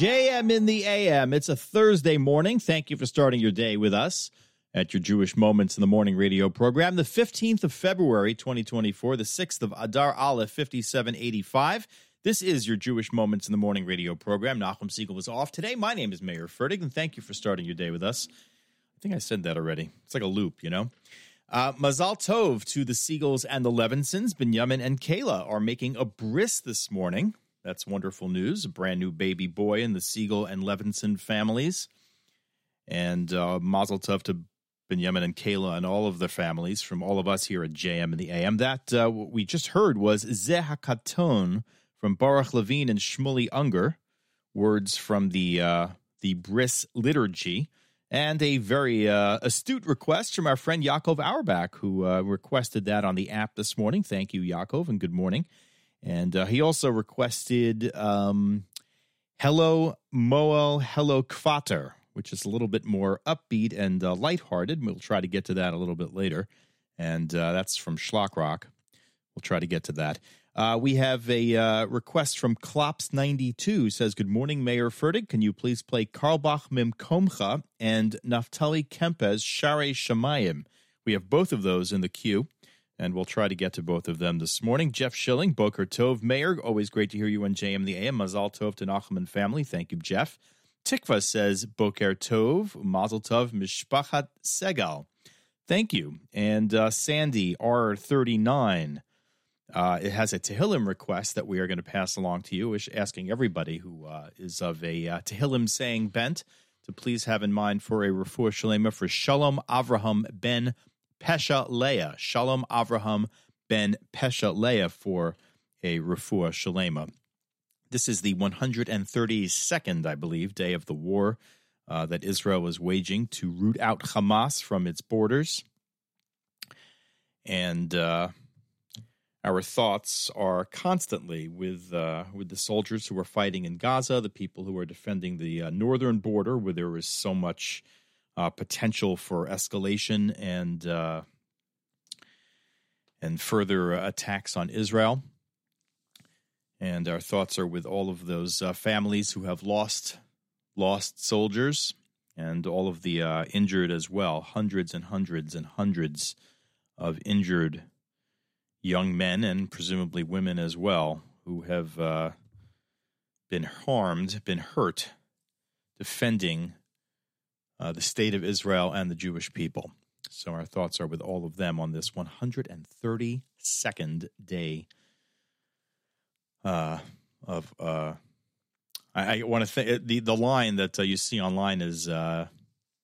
JM in the AM. It's a Thursday morning. Thank you for starting your day with us at your Jewish Moments in the Morning radio program. The 15th of February, 2024, the 6th of Adar Aleph, 5785. This is your Jewish Moments in the Morning radio program. Nachum Siegel was off today. My name is Mayer Fertig, and thank you for starting your day with us. I think I said that already. It's like a loop, you know? Uh, Mazal Tov to the Siegels and the Levinsons. Benjamin and Kayla are making a bris this morning. That's wonderful news. A brand new baby boy in the Siegel and Levinson families. And uh, Mazel Tov to Benjamin and Kayla and all of their families from all of us here at JM and the AM. That uh, what we just heard was Zehakaton from Baruch Levine and Shmuley Unger, words from the uh, the Bris liturgy, and a very uh, astute request from our friend Yaakov Auerbach, who uh, requested that on the app this morning. Thank you, Yaakov, and good morning. And uh, he also requested um, Hello Moel, Hello Kvater, which is a little bit more upbeat and uh, lighthearted. We'll try to get to that a little bit later. And uh, that's from Shlock Rock. We'll try to get to that. Uh, we have a uh, request from Klops92 says, Good morning, Mayer Fertig. Can you please play Carlebach Mimkomcha and Naftali Kempeh's Share Shemayim? We have both of those in the queue, and we'll try to get to both of them this morning. Jeff Schilling, Boker Tov, Mayer, always great to hear you on JM the AM. Mazal Tov to Nachum and family. Thank you, Jeff. Tikva says, Boker Tov, Mazel Tov, Mishpachat Segal. Thank you. And uh, Sandy, R39, uh, it has a Tehillim request that we are going to pass along to you, asking everybody who uh, is of a uh, Tehillim saying bent to please have in mind for a refuah shalema for Shalom Avraham ben Pesha Leah. Shalom Avraham ben Pesha Leah for a refuah shalema. This is the 132nd, I believe, day of the war uh, that Israel is waging to root out Hamas from its borders. And uh, our thoughts are constantly with uh, with the soldiers who are fighting in Gaza, the people who are defending the uh, northern border, where there is so much uh, potential for escalation and uh, and further attacks on Israel. And our thoughts are with all of those uh, families who have lost lost soldiers and all of the uh, injured as well. Hundreds and hundreds and hundreds of injured young men and presumably women as well who have uh, been harmed, been hurt, defending uh, the state of Israel and the Jewish people. So our thoughts are with all of them on this 132nd day uh, of. Uh, I, I want to think the the line that uh, you see online is uh,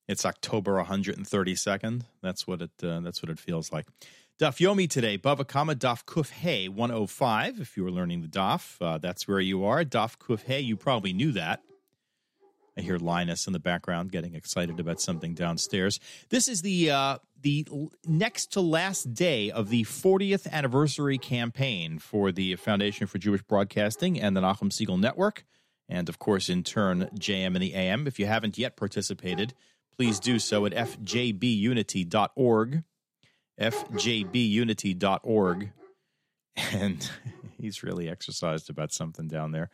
it's October 132nd. That's what it uh, that's what it feels like. Daf Yomi today, Bava Kama Daf Kuf Hey 105. If you were learning the Daf, uh, that's where you are. Daf Kuf Hey, you probably knew that. I hear Linus in the background getting excited about something downstairs. This is the uh, the next to last day of the 40th anniversary campaign for the Foundation for Jewish Broadcasting and the Nachum Siegel Network, and of course, in turn, JM and the AM. If you haven't yet participated, please do so at fjbunity.org. fjbunity.org. And he's really exercised about something down there.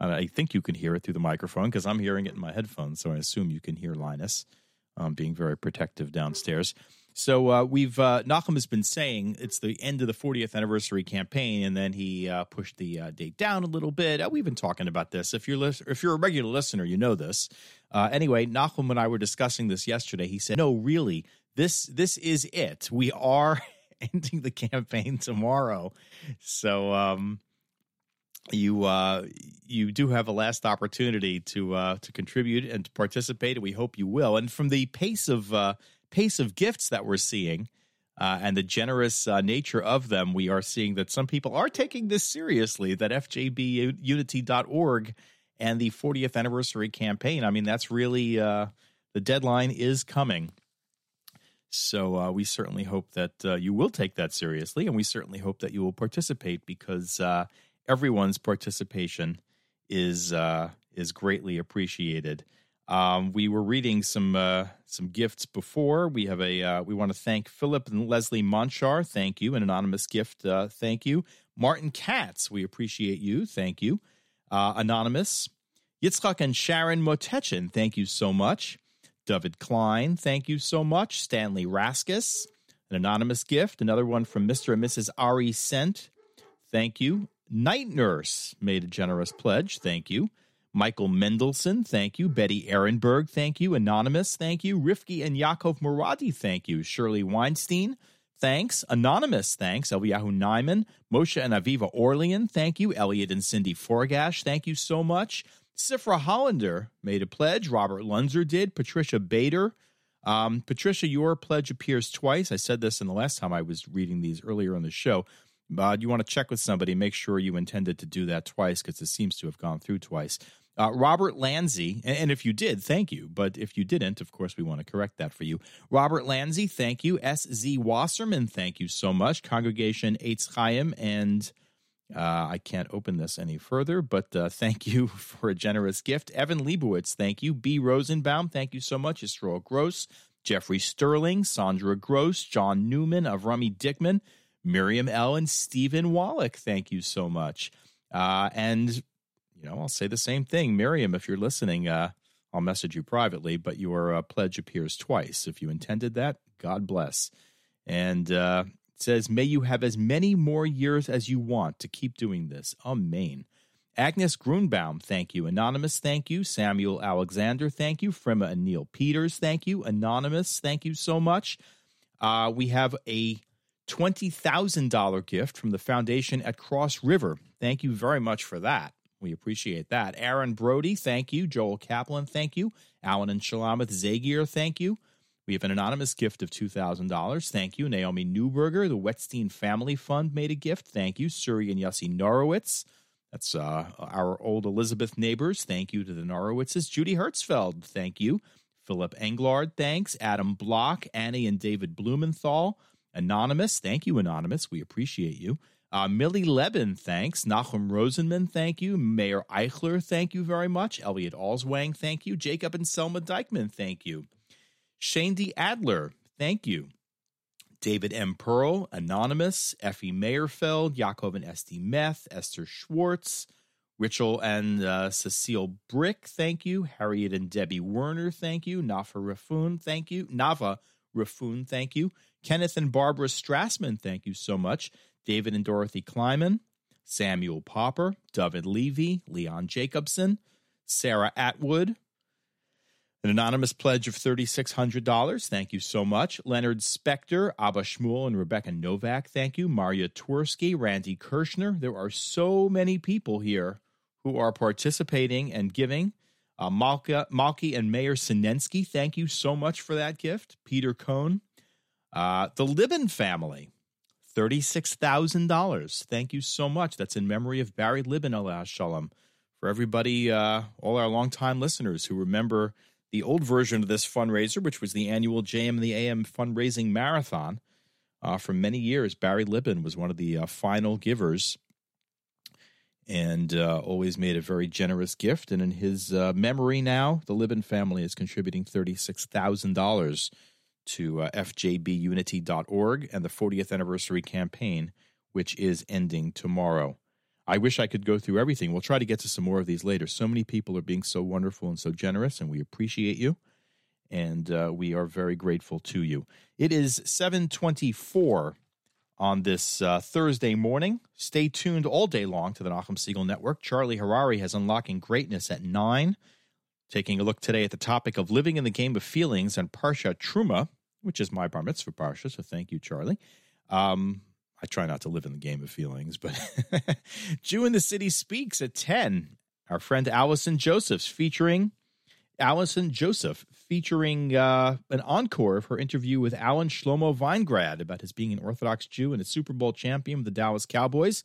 And I think you can hear it through the microphone because I'm hearing it in my headphones. So I assume you can hear Linus um, being very protective downstairs. So uh, we've uh, Nachum has been saying it's the end of the 40th anniversary campaign, and then he uh, pushed the uh, date down a little bit. Uh, we've been talking about this. If you're lis- if you're a regular listener, you know this. Uh, anyway, Nachum and I were discussing this yesterday. He said, "No, really, this this is it. We are ending the campaign tomorrow." So um, you uh, you do have a last opportunity to uh, to contribute and to participate, and we hope you will. And from the pace of uh, pace of gifts that we're seeing. Uh, and the generous uh, nature of them, we are seeing that some people are taking this seriously. That FJBUnity.org and the 40th anniversary campaign. I mean, that's really uh, the deadline is coming. So uh, we certainly hope that uh, you will take that seriously, and we certainly hope that you will participate because uh, everyone's participation is uh, is greatly appreciated. Um, we were reading some uh, some gifts before. We have a uh, we want to thank Philip and Leslie Monchar. Thank you, an anonymous gift. Uh, thank you, Martin Katz. We appreciate you. Thank you, uh, anonymous. Yitzchak and Sharon Motechin. Thank you so much. David Klein. Thank you so much. Stanley Raskus, an anonymous gift. Another one from Mr. and Mrs. Ari Sent. Thank you. Night Nurse made a generous pledge. Thank you. Michael Mendelson, thank you. Betty Ehrenberg, thank you. Anonymous, thank you. Rifki and Yaakov Muradi, thank you. Shirley Weinstein, thanks. Anonymous, thanks. Eliyahu Nyman, Moshe and Aviva Orlean, thank you. Elliot and Cindy Forgash, thank you so much. Sifra Hollander made a pledge. Robert Lunzer did. Patricia Bader. Um, Patricia, your pledge appears twice. I said this in the last time I was reading these earlier on the show. Uh, you want to check with somebody, make sure you intended to do that twice because it seems to have gone through twice. Uh, Robert Lanzi, and, and if you did, thank you. But if you didn't, of course, we want to correct that for you. Robert Lanzi, thank you. S.Z. Wasserman, thank you so much. Congregation Eitz Chaim, and uh, I can't open this any further, but uh, thank you for a generous gift. Evan Liebowitz, thank you. B. Rosenbaum, thank you so much. Yisroel Gross, Jeffrey Sterling, Sandra Gross, John Newman, of Rummy Dickman, Miriam L., and Stephen Wallach, thank you so much. Uh, and you know, I'll say the same thing. Miriam, if you're listening, uh, I'll message you privately, but your uh, pledge appears twice. If you intended that, God bless. And uh, says, May you have as many more years as you want to keep doing this. Amen. Agnes Grunbaum, thank you. Anonymous, thank you. Samuel Alexander, thank you. Frima and Neil Peters, thank you. Anonymous, thank you so much. Uh, we have a $20,000 gift from the foundation at Cross River. Thank you very much for that. We appreciate that. Aaron Brody, thank you. Joel Kaplan, thank you. Alan and Shalamith Zagier, thank you. We have an anonymous gift of $2,000. Thank you. Naomi Newberger, the Wetstein Family Fund made a gift. Thank you. Suri and Yossi Norowitz, That's uh, our old Elizabeth neighbors. Thank you to the Norowitzes. Judy Hertzfeld, thank you. Philip Englard, thanks. Adam Block, Annie and David Blumenthal. Anonymous, thank you, Anonymous. We appreciate you. Uh, Millie Leben, thanks. Nachum Rosenman, thank you. Mayor Eichler, thank you very much. Elliot Alswang, thank you. Jacob and Selma Dykman, thank you. Shane D. Adler, thank you. David M. Pearl, Anonymous, Effie Mayerfeld, Yaakov and Esty Meth, Esther Schwartz, Richel and uh, Cecile Brick, thank you. Harriet and Debbie Werner, thank you. Nafa Rafun, thank you. Nava Rafun, thank you. Kenneth and Barbara Strassman, thank you so much. David and Dorothy Kleiman, Samuel Popper, David Levy, Leon Jacobson, Sarah Atwood, an anonymous pledge of $3,600. Thank you so much. Leonard Spector, Abba Shmuel, and Rebecca Novak. Thank you. Maria Twersky, Randy Kirschner. There are so many people here who are participating and giving. Uh, Malka, Malky and Mayor Sinensky, thank you so much for that gift. Peter Cohn. Uh, the Libin family, $36,000. Thank you so much. That's in memory of Barry Libin, Allah Shalom. For everybody, uh, all our longtime listeners who remember the old version of this fundraiser, which was the annual JM and the AM fundraising marathon. Uh, for many years, Barry Libin was one of the uh, final givers and uh, always made a very generous gift. And in his uh, memory now, the Libin family is contributing $36,000 to uh, fjbunity.org and the 40th anniversary campaign, which is ending tomorrow. I wish I could go through everything. We'll try to get to some more of these later. So many people are being so wonderful and so generous, and we appreciate you. And uh, we are very grateful to you. It is 724 on this uh, Thursday morning. Stay tuned all day long to the Nachum Siegel Network. Charlie Harari has Unlocking Greatness at 9. Taking a look today at the topic of living in the game of feelings and Parsha Terumah, which is my bar mitzvah Parsha, so thank you, Charlie. Um, I try not to live in the game of feelings, but Jew in the City speaks at 10. Our friend Allison Josephs featuring Allison Joseph featuring uh, an encore of her interview with Alan Shlomo Veingrad about his being an Orthodox Jew and a Super Bowl champion of the Dallas Cowboys.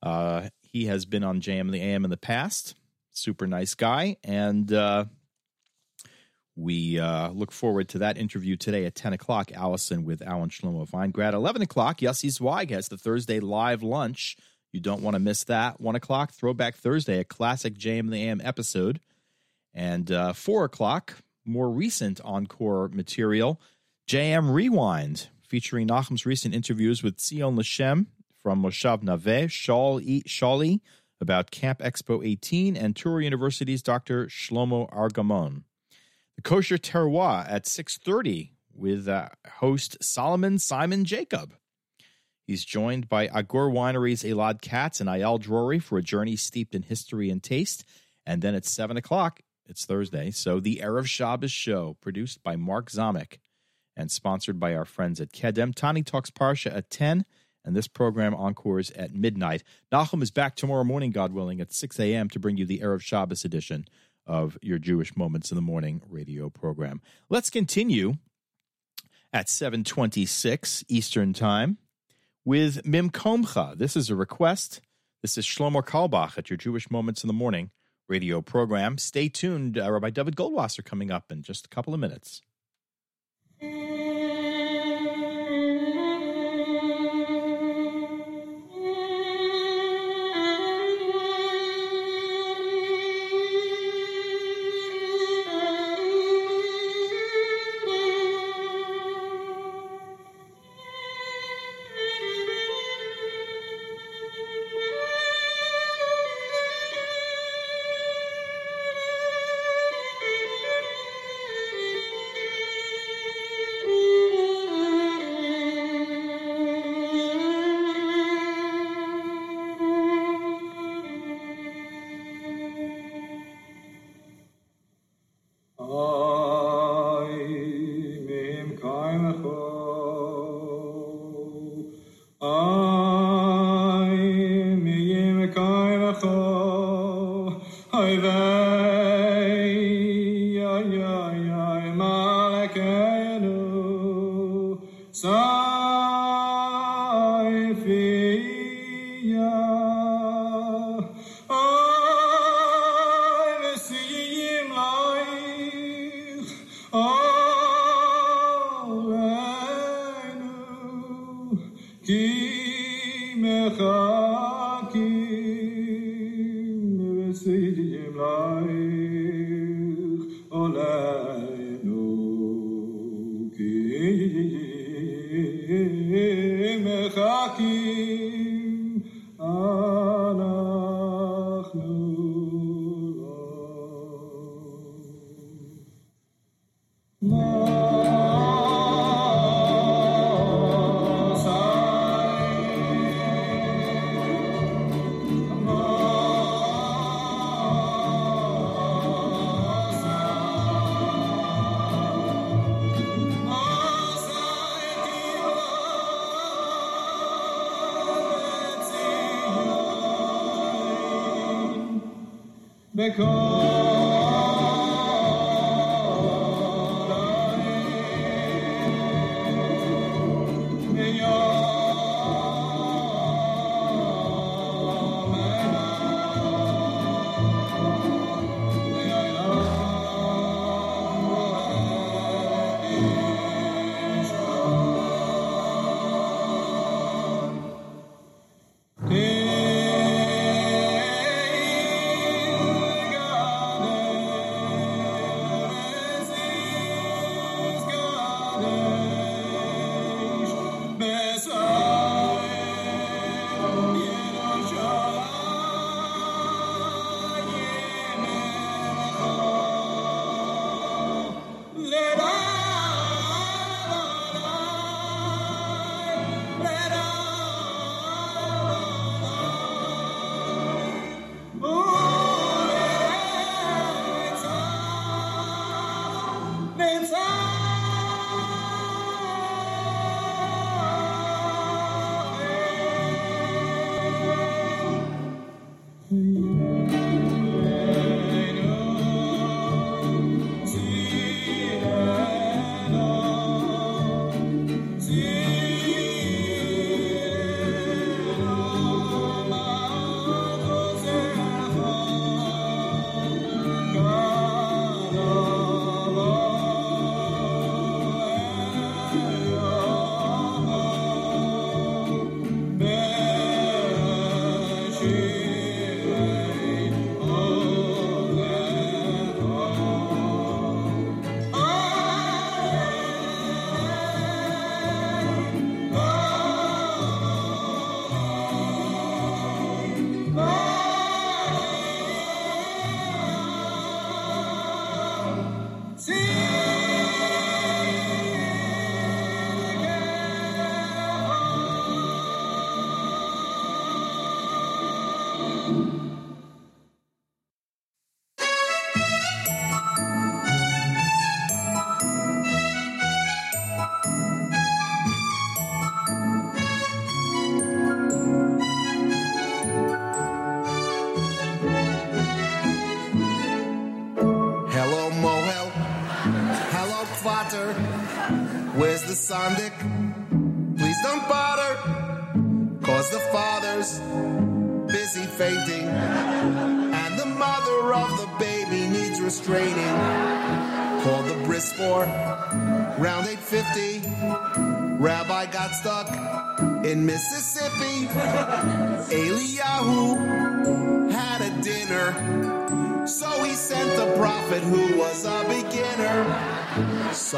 Uh, he has been on JM and the AM in the past. Super nice guy. And uh, we uh, look forward to that interview today at 10 o'clock. Allison with Alan Shlomo Veingrad. 11 o'clock, Yossi Zweig has the Thursday live lunch. You don't want to miss that. 1 o'clock, Throwback Thursday, a classic JM the AM episode. And uh, 4 o'clock, more recent encore material, JM Rewind, featuring Nachum's recent interviews with Zion Lashem from Moshav Naveh, Shali, about Camp Expo 18, and Touro University's Dr. Shlomo Argamon. The Kosher Terroir at 6.30 with uh, host Solomon Simon Jacob. He's joined by Agor Winery's Elad Katz and Ayal Drury for a journey steeped in history and taste. And then at 7 o'clock, it's Thursday, so the Erev Shabbos show, produced by Mark Zamek and sponsored by our friends at Kedem. Tani Talks Parsha at 10, and this program encores at midnight. Nachum is back tomorrow morning, God willing, at 6 a.m. to bring you the Erev Shabbos edition of your Jewish Moments in the Morning radio program. Let's continue at 726 Eastern Time with Mimkomcha. This is a request. This is Shlomo Carlebach at your Jewish Moments in the Morning radio program. Stay tuned. Uh, Rabbi David Goldwasser coming up in just a couple of minutes.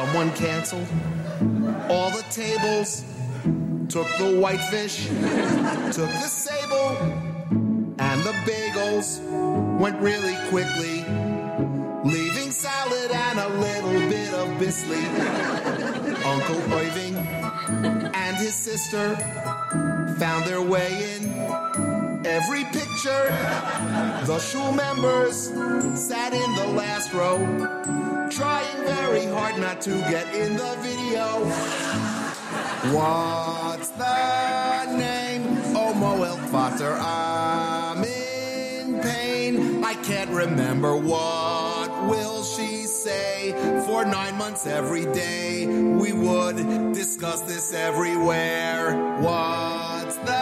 Someone canceled all the tables, took the whitefish, took the sable, and the bagels went really quickly, leaving salad and a little bit of Bisley. Uncle Irving and his sister found their way in every picture. The shul members sat in the last row, trying very hard not to get in the video. What's the name? Oh, Moel Vater, I'm in pain. I can't remember what will she say. For nine months every day, we would discuss this everywhere. What's the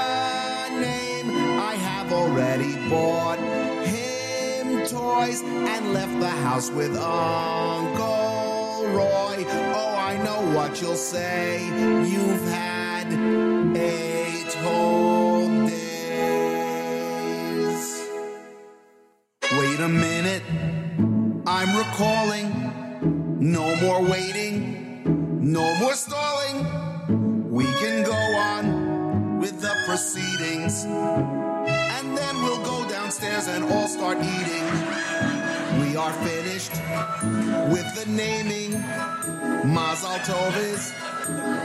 toys and left the house with Uncle Roy. Oh, I know what you'll say. You've had eight whole days. Wait a minute. I'm recalling. No more waiting. No more stalling. We can go on with the proceedings. And then we'll go downstairs and all start eating. We are finished with the naming. Mazal Tov is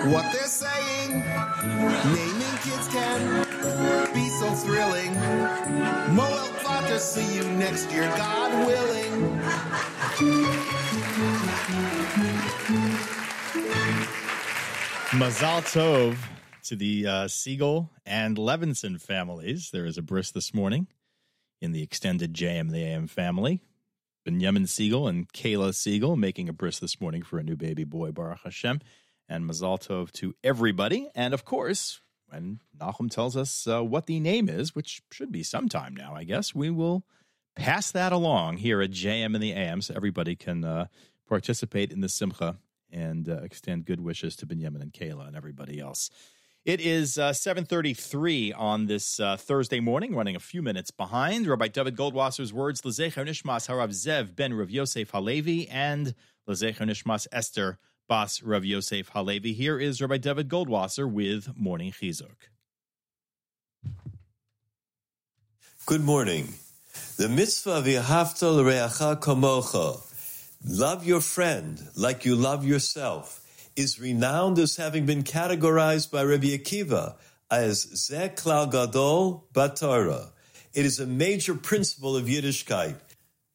what they're saying. Naming kids can be so thrilling. Moel see you next year, God willing. Mazal Tov to the uh, Siegel and Levinson families. There is a bris this morning in the extended JM the AM family. Benjamin Siegel and Kayla Siegel making a bris this morning for a new baby boy, Baruch Hashem. And Mazal Tov to everybody. And of course, when Nahum tells us uh, what the name is, which should be sometime now, I guess, we will pass that along here at JM and the AM so everybody can uh, participate in the Simcha and uh, extend good wishes to Benjamin and Kayla and everybody else. It is uh, 7.33 on this uh, Thursday morning, running a few minutes behind. Rabbi David Goldwasser's words, Lezecher Nishmas Harav Zev ben Rav Yosef Halevi and Lezecher Nishmas Esther Bas Rav Yosef Halevi. Here is Rabbi David Goldwasser with Morning Chizuk. Good morning. The mitzvah of Yahavta l'reacha kamocha, love your friend like you love yourself, is renowned as having been categorized by Rabbi Akiva as Zeklal Gadol Batorah. It is a major principle of Yiddishkeit.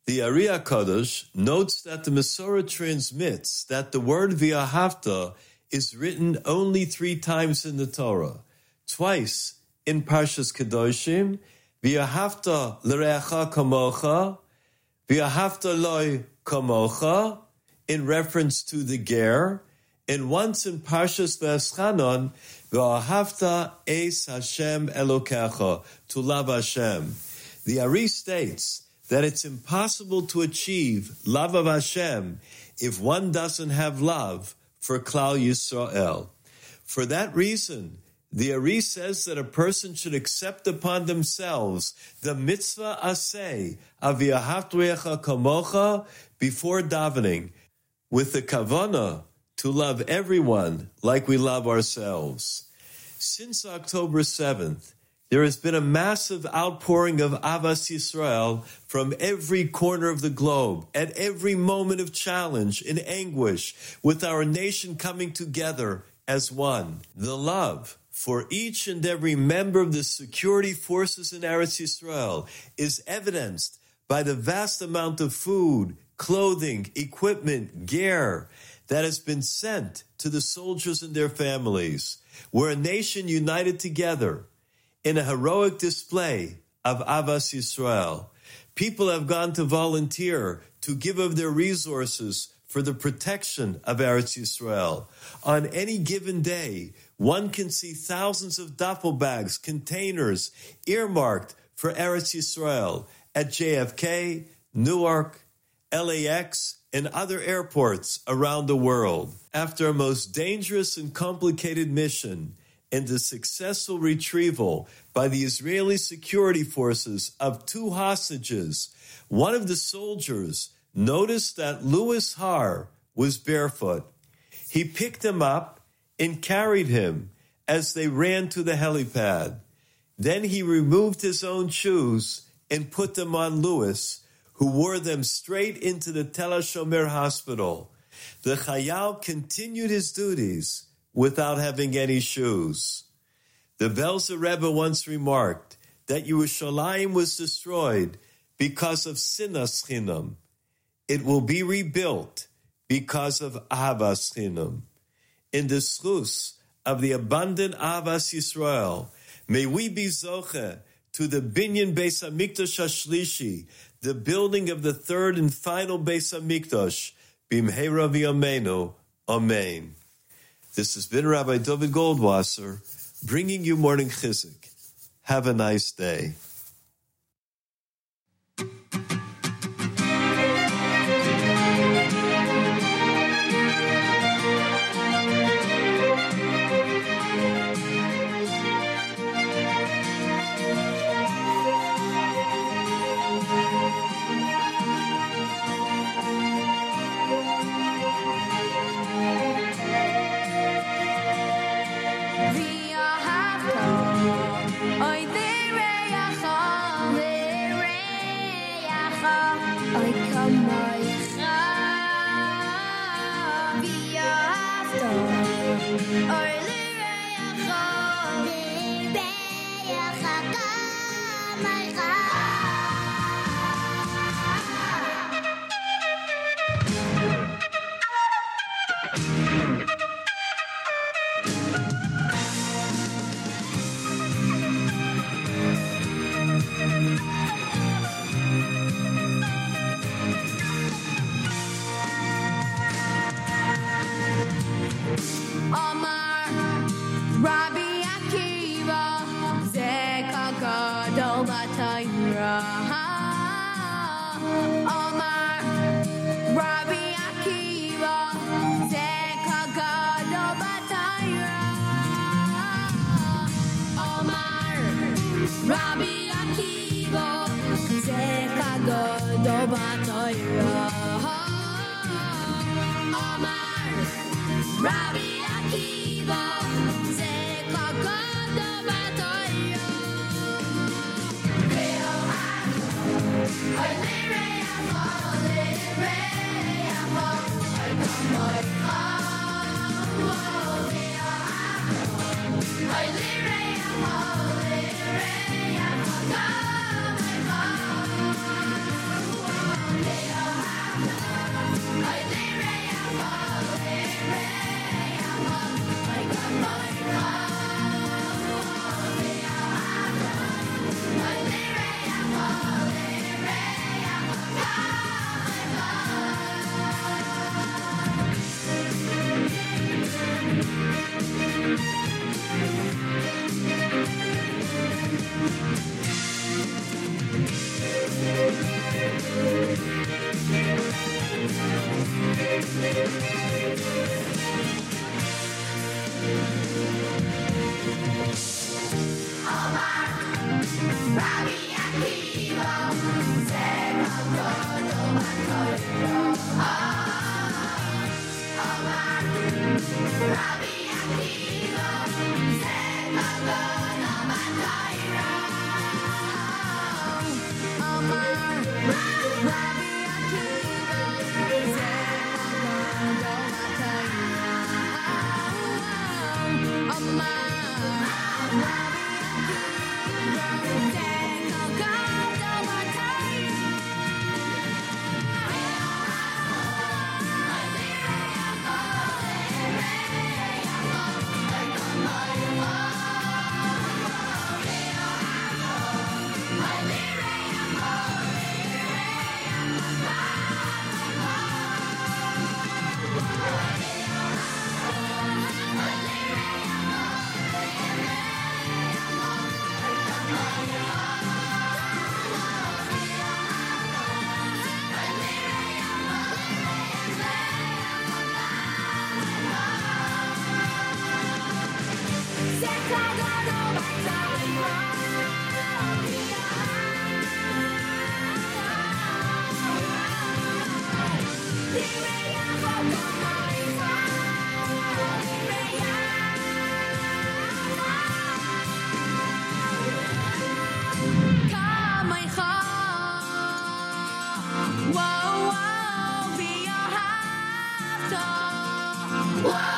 The Ari Kadosh notes that the Masorah transmits that the word V'ahavta is written only three times in the Torah, twice in Parshas Kedoshim, V'ahavta l'reacha kamocha, V'ahavta loy kamocha, in reference to the ger, and once in Parshas Veschanon, V'ahavta es Hashem Elokecha, to love Hashem. The Ari states that it's impossible to achieve love of Hashem if one doesn't have love for Klal Yisrael. For that reason, the Ari says that a person should accept upon themselves the mitzvah aseh of Yahavtuecha kamocha before davening, with the kavana to love everyone like we love ourselves. Since October 7th, there has been a massive outpouring of Avas Yisrael from every corner of the globe, at every moment of challenge and anguish, with our nation coming together as one. The love for each and every member of the security forces in Eretz Yisrael is evidenced by the vast amount of food, clothing, equipment, gear that has been sent to the soldiers and their families. We're a nation united together in a heroic display of Avas Yisrael. People have gone to volunteer to give of their resources for the protection of Eretz Yisrael. On any given day, one can see thousands of duffel bags, containers earmarked for Eretz Yisrael at JFK, Newark, LAX, and other airports around the world. After a most dangerous and complicated mission and the successful retrieval by the Israeli security forces of two hostages, one of the soldiers noticed that Louis Har was barefoot. He picked him up and carried him as they ran to the helipad. Then he removed his own shoes and put them on Louis, who wore them straight into the Tel HaShomer hospital. The Chayal continued his duties without having any shoes. The Belzer Rebbe once remarked that Yerushalayim was destroyed because of sinas chinam. It will be rebuilt because of avas chinam. In the schus of the abundant avas Yisrael, may we be zoche to the binyan Beis Hamikdash Hashlishi, the building of the third and final Beis Hamikdash, bimheira v'yameinu, Amen. This has been Rabbi David Goldwasser bringing you morning chizuk. Have a nice day. people.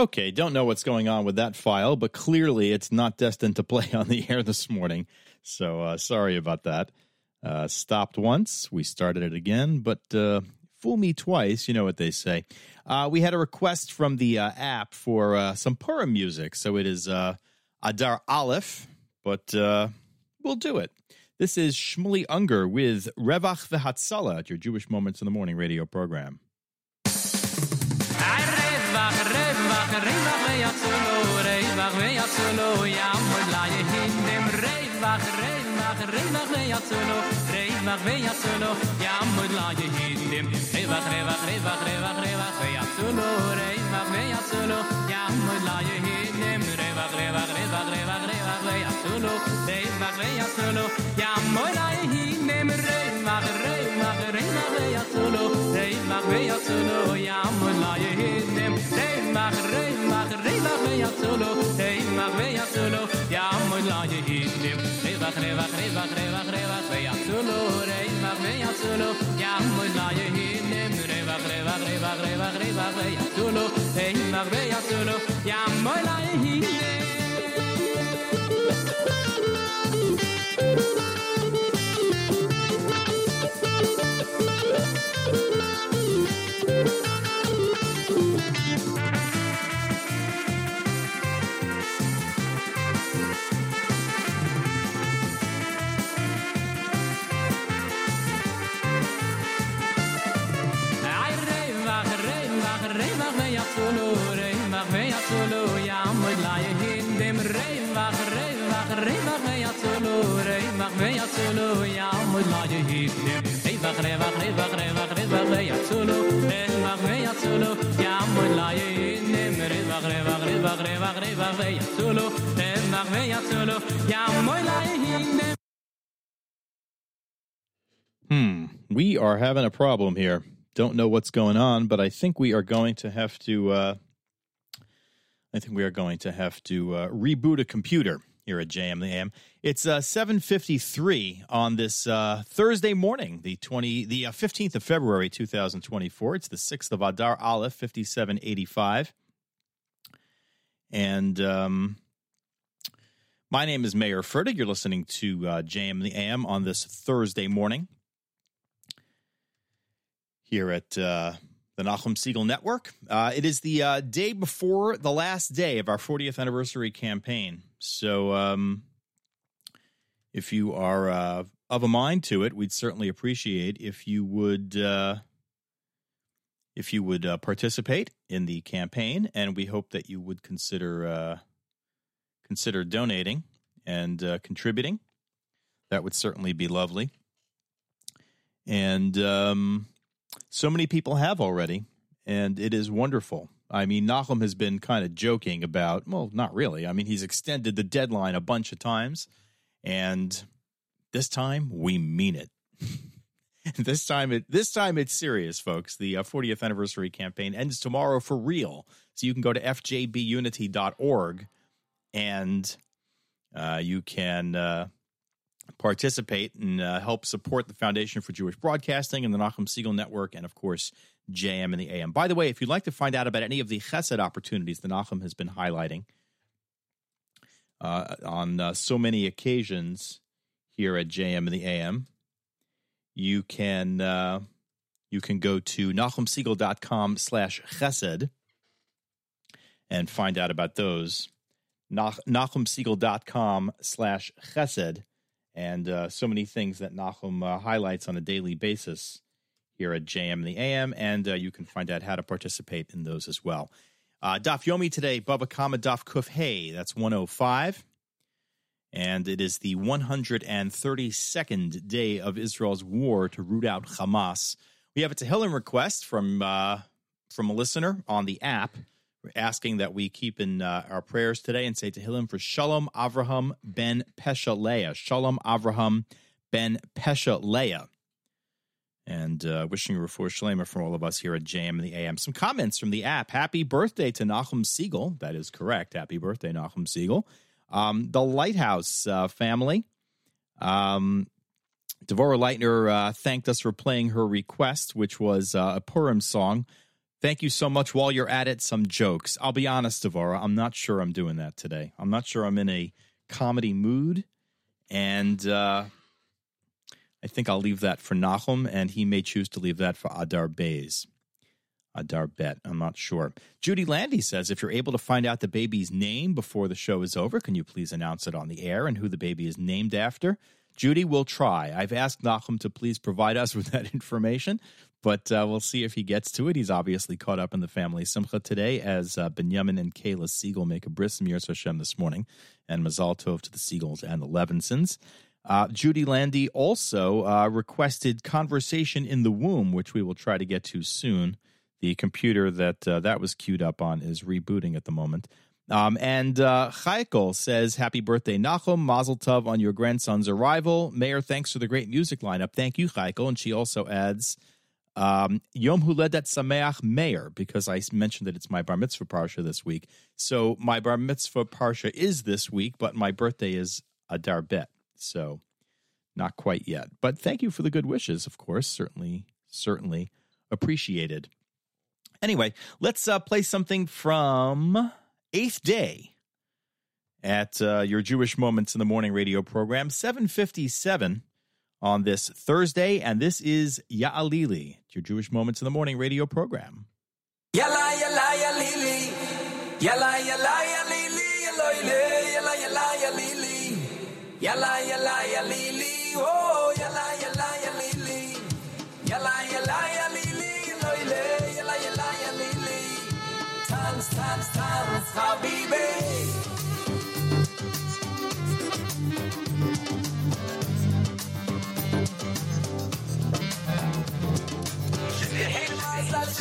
Okay, don't know what's going on with that file, but clearly it's not destined to play on the air this morning. So uh, sorry about that. Uh, stopped once, we started it again, but uh, fool me twice, you know what they say. Uh, we had a request from the uh, app for uh, some Purim music, so it is Adar Aleph, but we'll do it. This is Shmuley Unger with Revach V'Hatzala at your Jewish Moments in the Morning radio program. wach reib wach reib wach wei at zulo reib wach wei at zulo ja mol lae hin dem reib wach reib wach reib wach wei at zulo reib wach wei at zulo ja mol lae hin dem reib wach reib wach reib wach reib wach reib wach wei at zulo reib wach wei ya zulo ja mol lae hin dem reib wach reib wach reib wach reib wach reib wach wei at zulo reib wach wei ya zulo ja mol lae hin dem reib wach reib wach reib wach wei at zulo reib wach wei at zulo ja Hey, Marbella solo Hmm, we are having a problem here. Don't know what's going on, but I think we are going to have to. Uh, I think we are going to have to uh, reboot a computer here at JM the AM. It's uh, seven fifty three on this uh, Thursday morning, the twenty, the uh, fifteenth of February, two thousand twenty four. It's the sixth of Adar Aleph, fifty seven eighty five, and um, my name is Mayer Fertig. You're listening to uh, JM the AM on this Thursday morning here at uh, the Nachum Siegel Network. Uh, it is the uh, day before the last day of our 40th anniversary campaign. So um, if you are uh, of a mind to it, we'd certainly appreciate if you would. Uh, if you would uh, participate in the campaign, and we hope that you would consider uh, consider donating and uh, contributing. That would certainly be lovely. And um, so many people have already, and it is wonderful. I mean, Nahum has been kind of joking about, well, not really. I mean, he's extended the deadline a bunch of times, and this time we mean it. this time it this time it's serious, folks. The uh, 40th anniversary campaign ends tomorrow for real. So you can go to fjbunity.org and uh, you can uh, participate and uh, help support the Foundation for Jewish Broadcasting and the Nachum Siegel Network, and of course JM and the AM. By the way, if you'd like to find out about any of the Chesed opportunities that Nachum has been highlighting uh, on uh, so many occasions here at JM and the AM, you can uh, you can go to nachumsiegel.com slash chesed and find out about those. Nach- nachumsiegel.com slash chesed and uh, so many things that Nachum uh, highlights on a daily basis here at JM and the AM, and uh, you can find out how to participate in those as well. Uh, Daf Yomi today, Baba Kama Daf Kuf Hey, that's 105. And it is the 132nd day of Israel's war to root out Hamas. We have a Tehillim request from uh, from a listener on the app asking that we keep in uh, our prayers today and say to Tehillim for Shalom Avraham ben Pesha Leah. Shalom Avraham ben Pesha Leah. And uh, wishing you refuah shalema from all of us here at JM and the AM. Some comments from the app. Happy birthday to Nachum Siegel. That is correct. Happy birthday, Nachum Siegel. Um, the Lighthouse uh, family. Um, Devorah Leitner uh, thanked us for playing her request, which was uh, a Purim song. Thank you so much. While you're at it, some jokes. I'll be honest, Devorah, I'm not sure I'm doing that today. I'm not sure I'm in a comedy mood, and uh, I think I'll leave that for Nachum, and he may choose to leave that for Adar Bays. Adar Bet, I'm not sure. Judy Landy says, if you're able to find out the baby's name before the show is over, can you please announce it on the air and who the baby is named after? Judy will try. I've asked Nachum to please provide us with that information, but uh, we'll see if he gets to it. He's obviously caught up in the family simcha today as uh, Benjamin and Kayla Siegel make a bris Mir Hashem this morning, and Mazal Tov to the Siegels and the Levinsons. Uh, Judy Landy also uh, requested Conversation in the Womb, which we will try to get to soon. The computer that uh, that was queued up on is rebooting at the moment. Um, and uh, Chaikel says, Happy birthday, Nachum. Mazel Tov on your grandson's arrival. Mayer, thanks for the great music lineup. Thank you, Chaikel. And she also adds, um, Yom Huledet Sameach Mayer, because I mentioned that it's my bar mitzvah parsha this week. So my bar mitzvah parsha is this week, but my birthday is Adar Bet. So not quite yet. But thank you for the good wishes, of course. Certainly, certainly appreciated. Anyway, let's uh, play something from Eighth Day at uh, your Jewish Moments in the Morning radio program, 757 on this Thursday. And this is Ya'alili, your Jewish Moments in the Morning radio program. Yalla yalla ya lili. Yalla yalla ya lili. Eloile. Yalla yalla ya lili. Yalla yalla ya lili. Oh yalla yalla ya lili. Yalla yalla ya lili. Eloile. Yalla yalla ya lili. Tanz tanz tanz habibi.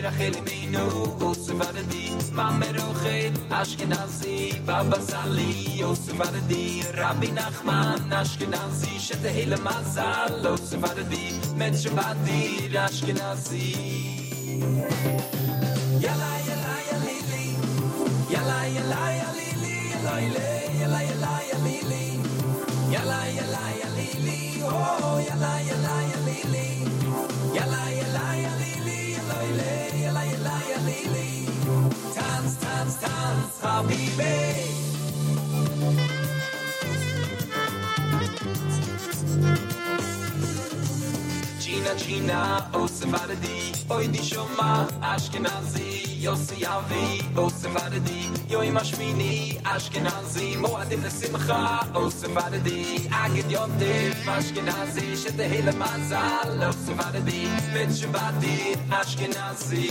mir a khil mi nu us var di mam ro khil ashkenazi baba sali us var di rabbi nachman ashkenazi shet hele mazal us var di met shvadi ashkenazi yala yala yali li yala yala yali li yala yala yali li yala yala Gina, oh Sephardi, oi di shoma, Ashkenazi, Yossi Avi, oh Sephardi, yoi mashmini, Ashkenazi, moadim lesimcha, oh Sephardi, agid yotiv, Ashkenazi, hele mazal, oh Sephardi, mit Shabbat, Ashkenazi.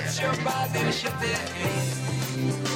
Let your body shake.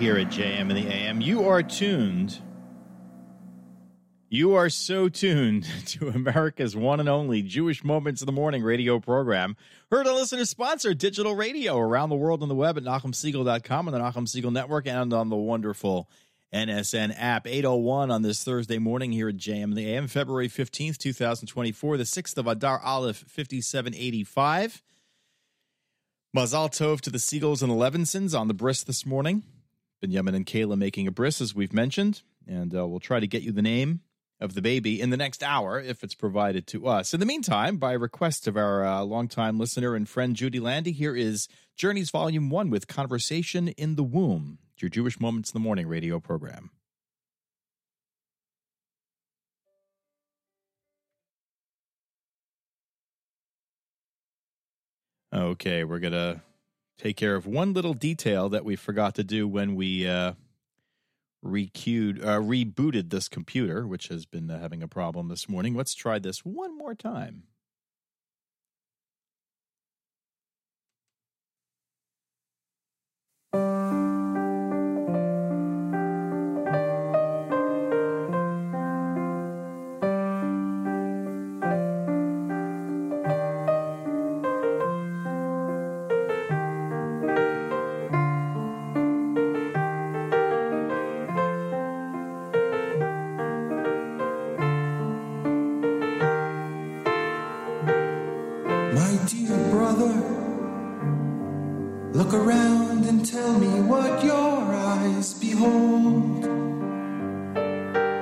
Here at JM and the AM. You are tuned. You are so tuned to America's one and only Jewish Moments in the Morning radio program. Heard and listener sponsor digital radio around the world on the web at NachumSiegel.com and the Nachum Siegel Network and on the wonderful NSN app. 801 on this Thursday morning here at JM and the AM, February 15th, 2024, the 6th of Adar Aleph, 5785. Mazal Tov to the Siegels and the Levinsons on the bris this morning. Benjamin and Kayla making a bris, as we've mentioned, and uh, we'll try to get you the name of the baby in the next hour if it's provided to us. In the meantime, by request of our uh, longtime listener and friend Judy Landy, here is Journeys Volume 1 with Conversation in the Womb, your Jewish Moments in the Morning radio program. Okay, we're going to take care of one little detail that we forgot to do when we uh, requeued, uh, rebooted this computer, which has been uh, having a problem this morning. Let's try this one more time. Look around and tell me what your eyes behold.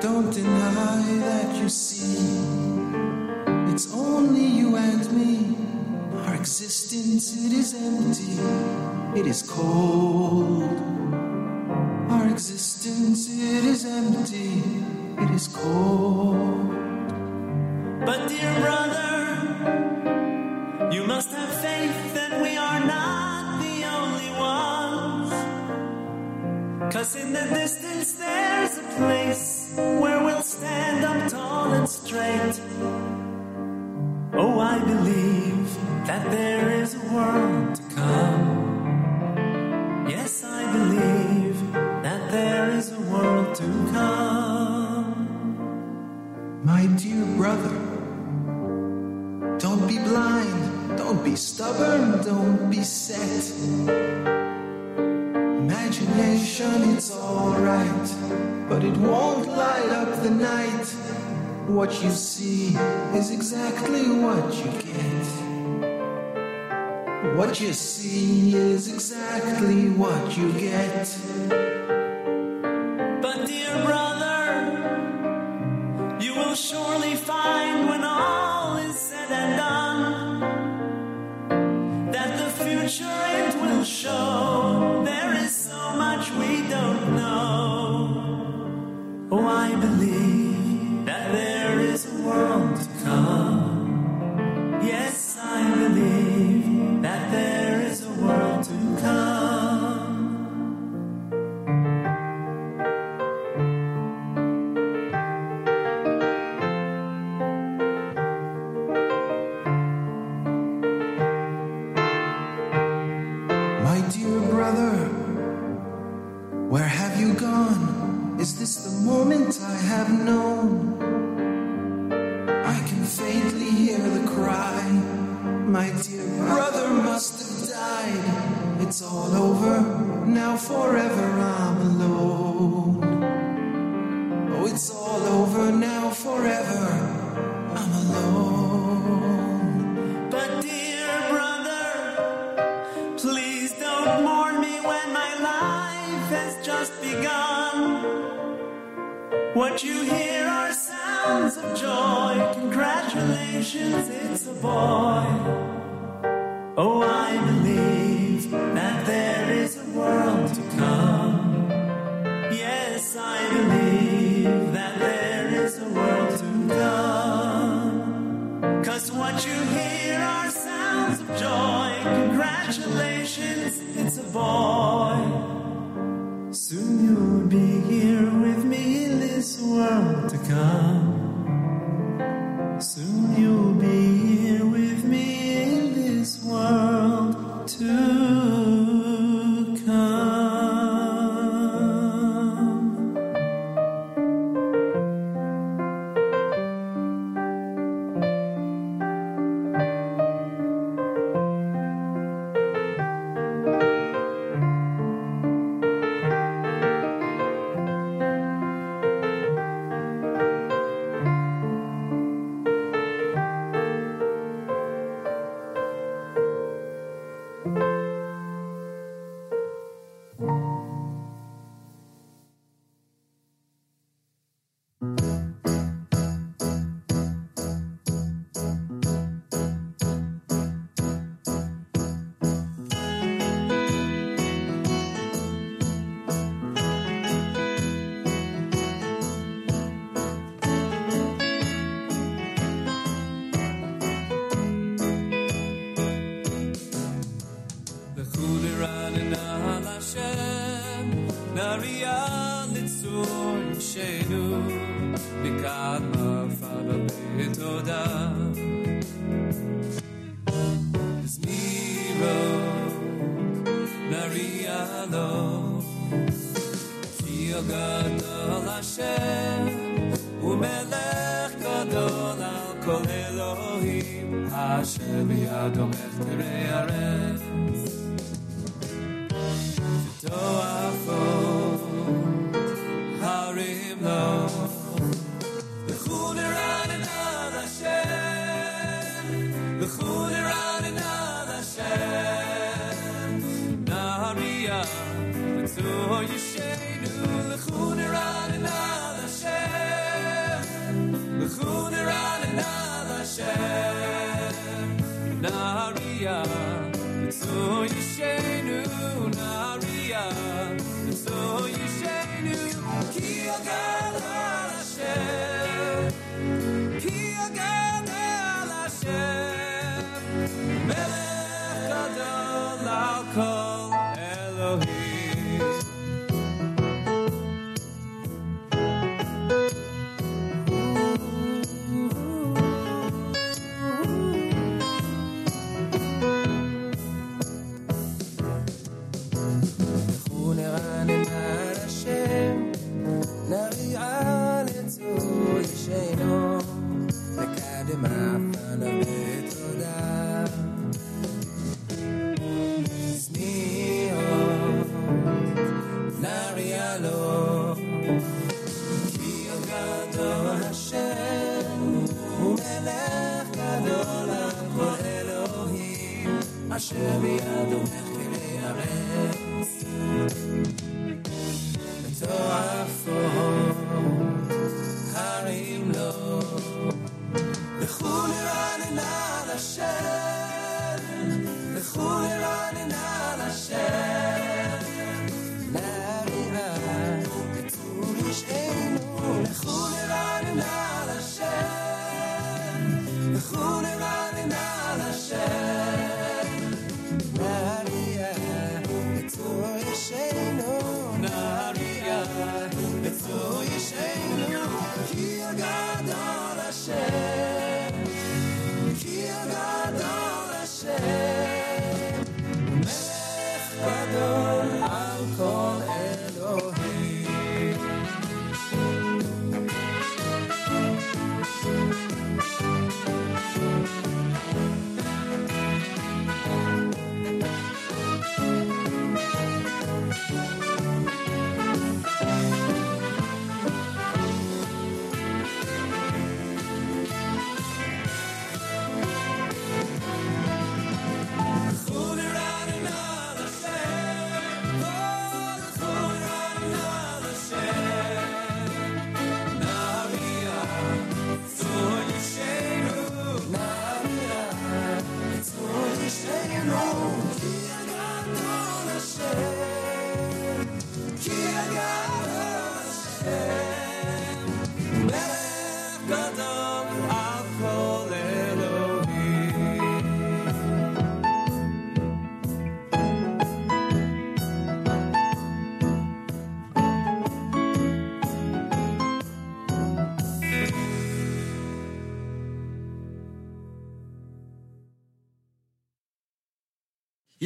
Don't deny that you see it's only you and me. Our existence, it is empty, it is cold. Our existence, it is empty, it is cold. But dear brother, you must have faith that we are Cause in the distance there's a place where we'll stand up tall and straight. Oh, I believe that there is a world to come. Yes, I believe that there is a world to come. My dear brother, don't be blind, don't be stubborn, don't be set. It's alright, but it won't light up the night. What you see is exactly what you get. What you see is exactly what you get.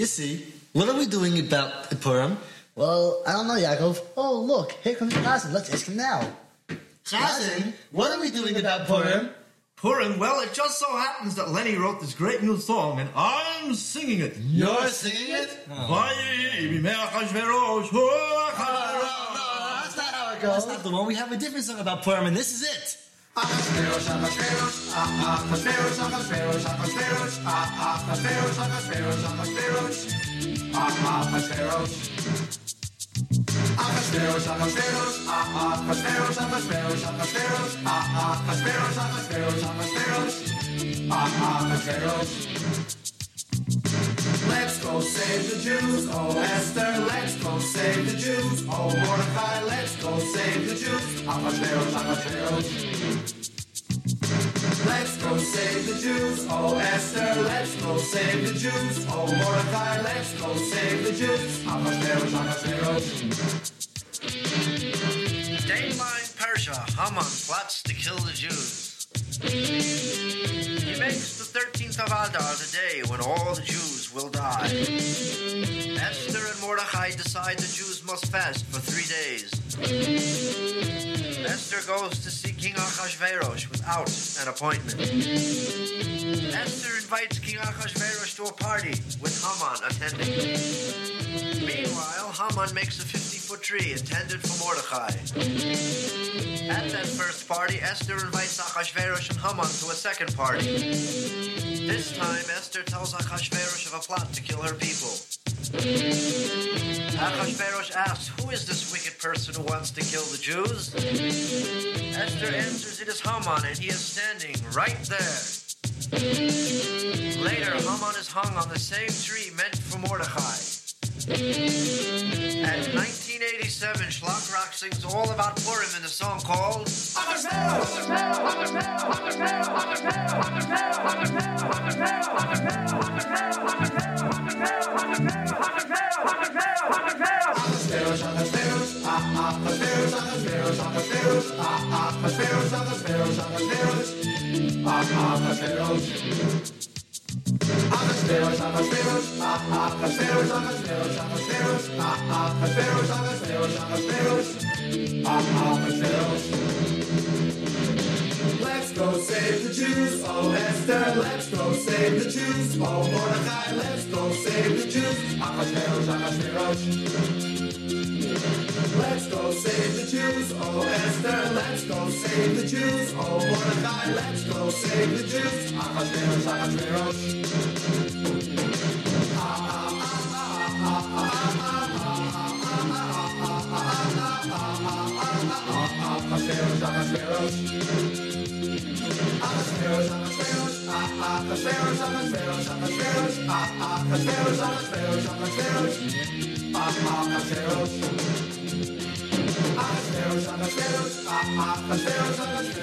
You see, what are we doing about Purim? Well, I don't know, Yaakov. Oh, look, here comes Chazan. Let's ask him now. Chazan, what are we doing about Purim? Purim, well, it just so happens that Lenny wrote this great new song, and I'm singing it. You're singing it? Vayi b'mei Achashverosh, hu Achashverosh. That's not how it goes. That's not the one. We have a different song about Purim, and this is it. Achashverosh, Achashverosh, ah, Achashverosh, Achashverosh, Achashverosh, ah, Achashverosh, Achashverosh, Achashverosh, ah, Achashverosh. Achashverosh, Achashverosh, ah, Achashverosh, Achashverosh, Achashverosh, ah, Achashverosh, Achashverosh, Achashverosh, ah, Achashverosh. Let's go save the Jews, oh Esther, let's go save the Jews, oh Mordecai, let's go save the Jews, Achashverosh, Achashverosh. Let's go save the Jews, oh Esther, let's go save the Jews, oh Mordecai, let's go save the Jews, Achashverosh, Achashverosh. Dayline Persia, Haman plots to kill the Jews. He makes the 13th of Adar the day when all the Jews will die. Esther and Mordechai decide the Jews must fast for three days. Esther goes to see King Achashverosh without an appointment. Esther invites King Achashverosh to a party with Haman attending. Meanwhile, Haman makes a 50 foot tree intended for Mordecai. At that first party, Esther invites Achashverosh and Haman to a second party. This time, Esther tells Achashverosh of a plot to kill her people. Achashverosh asks, Who is this wicked person who wants to kill the Jews? Esther answers, It is Haman, and he is standing right there. Later, Haman is hung on the same tree meant for Mordecai. At 1987, Shlock Rock sings all about Purim in a song called ah, ah, Achashverosh, ah, ah, Achashverosh, Achashverosh, Let's go save the Jews, oh Esther, let's go save the Jews, oh Mordecai, let's go save the Jews, Achashverosh, Achashverosh. Let's go save the Jews, oh Esther, let's go save the Jews, oh Mordecai, let's go save the Jews, Achashverosh, Achashverosh. Achashverosh, Achashverosh. Ah, ah, Achashverosh, Achashverosh, Achashverosh, ah, Achashverosh. Achashverosh, Achashverosh, ah,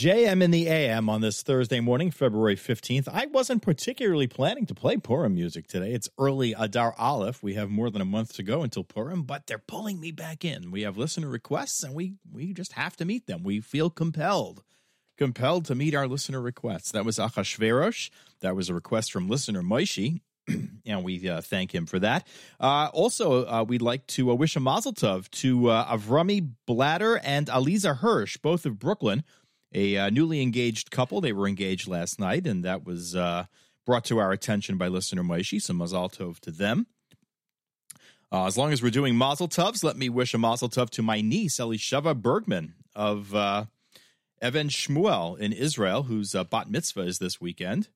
JM in the AM on this Thursday morning, February 15th. I wasn't particularly planning to play Purim music today. It's early Adar Aleph. We have more than a month to go until Purim, but they're pulling me back in. We have listener requests and we we just have to meet them. We feel compelled. Compelled to meet our listener requests. That was Achashverosh. That was a request from listener Moishi. and we uh, thank him for that. Uh, also, uh, we'd like to uh, wish a mazel tov to uh, Avrami Blatter and Aliza Hirsch, both of Brooklyn, a uh, newly engaged couple. They were engaged last night, and that was uh, brought to our attention by listener Moishi. So mazel tov to them. Uh, as long as we're doing mazel tovs, let me wish a mazel tov to my niece Elisheva Bergman of uh, Even Shmuel in Israel, whose uh, bat mitzvah is this weekend.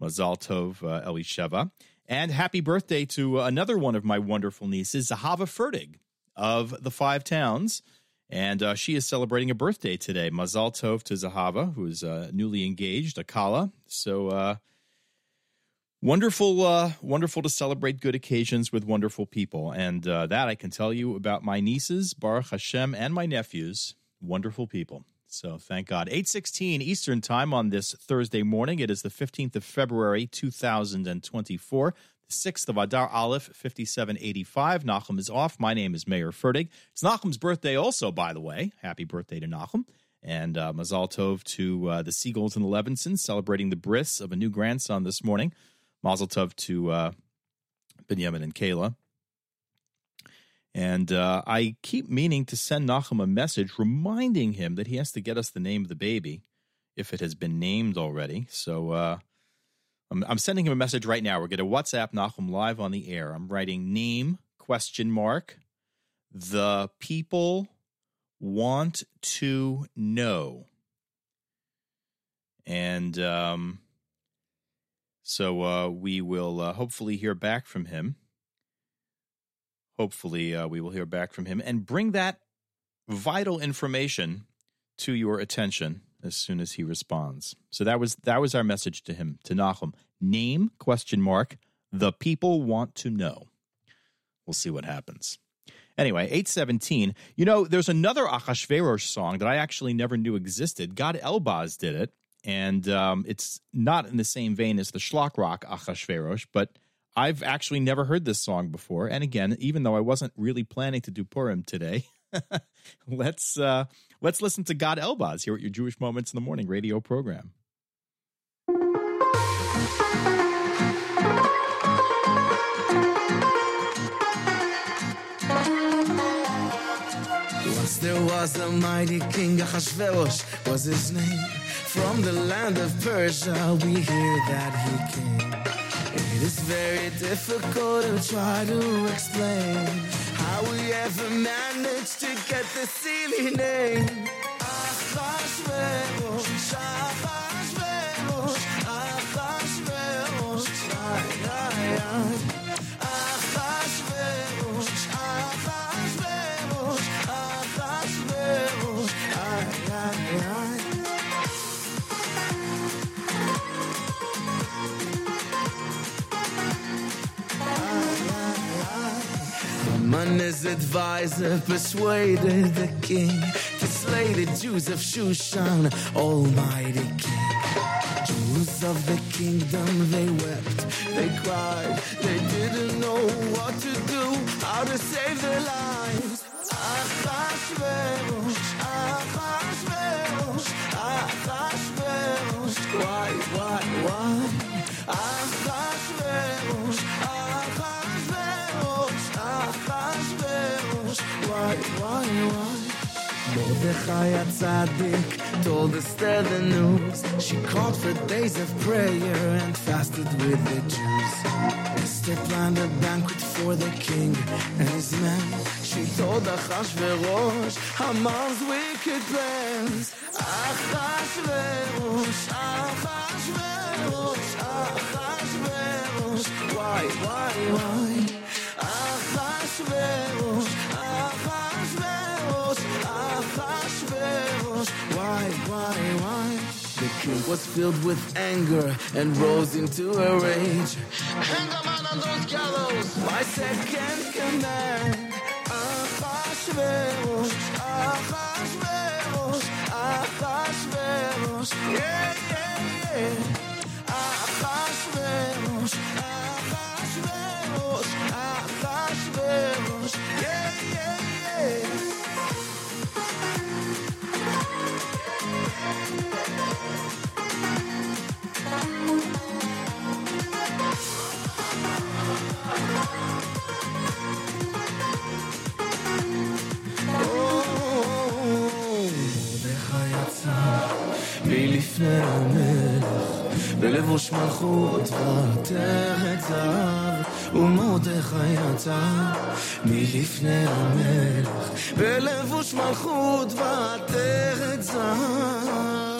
Mazel tov, uh, Elisheva. And happy birthday to another one of my wonderful nieces, Zahava Fertig of the Five Towns. And uh, she is celebrating a birthday today. Mazal Tov to Zahava, who is uh, newly engaged, Akala. So uh, wonderful, uh, wonderful to celebrate good occasions with wonderful people. And uh, that I can tell you about my nieces, Baruch Hashem, and my nephews. Wonderful people. So thank God. 816 Eastern Time on this Thursday morning. It is the 15th of February, 2024 sixth of Adar Aleph, fifty-seven eighty-five. Nachum is off. My name is Mayer Fertig. It's Nachum's birthday, also, by the way. Happy birthday to Nachum. And uh, Mazal Tov to uh, the Siegels and the Levinsons celebrating the bris of a new grandson this morning. Mazel Tov to uh, Benjamin and Kayla. And uh, I keep meaning to send Nachum a message reminding him that he has to get us the name of the baby if it has been named already. So uh, I'm, I'm sending him a message right now. We're going to WhatsApp Nachum live on the air. I'm writing name question mark. The people want to know. And um, so uh, we will uh, hopefully hear back from him. Hopefully, uh, we will hear back from him and bring that vital information to your attention as soon as he responds. So that was that was our message to him to Nachum. Name question mark. The people want to know. We'll see what happens. Anyway, 817. You know, there's another Achashverosh song that I actually never knew existed. Gad Elbaz did it. And um, it's not in the same vein as the Shlock Rock Achashverosh, but I've actually never heard this song before. And again, even though I wasn't really planning to do Purim today, let's uh, let's listen to Gad Elbaz here at your Jewish Moments in the Morning radio program. Once there was a mighty king, Ahasuerus was his name. From the land of Persia, we hear that he came. It is very difficult to try to explain how we ever managed to get this silly name. Ahasuerus, Ahasuerus, Haman, his advisor, persuaded the king to slay the Jews of Shushan, almighty king. Jews of the kingdom, they wept, they cried, they didn't know what to do, how to save their lives. Achashverosh, Achashverosh, Achashverosh, why, why, why? Why, why, why? Mordechai Tzaddik told Esther the news. She called for days of prayer and fasted with the Jews. Esther planned a banquet for the king and his men. She told Achashverosh Haman's wicked plans. Achashverosh, Achashverosh, Achashverosh, why, why, why? Achashverosh, Achashverosh, why, why, why? The king was filled with anger and rose into a rage. Hang a man on those gallows, my second command. Achashverosh, Achashverosh, Achashverosh, yeah, yeah, yeah. Achashverosh, Achashverosh, Achashverosh, yeah, מלפני המלך בלבוש מלכות ועטרת זהב ומרדכי יצא מלפני המלך. בלבוש מלכות ועטרת זהב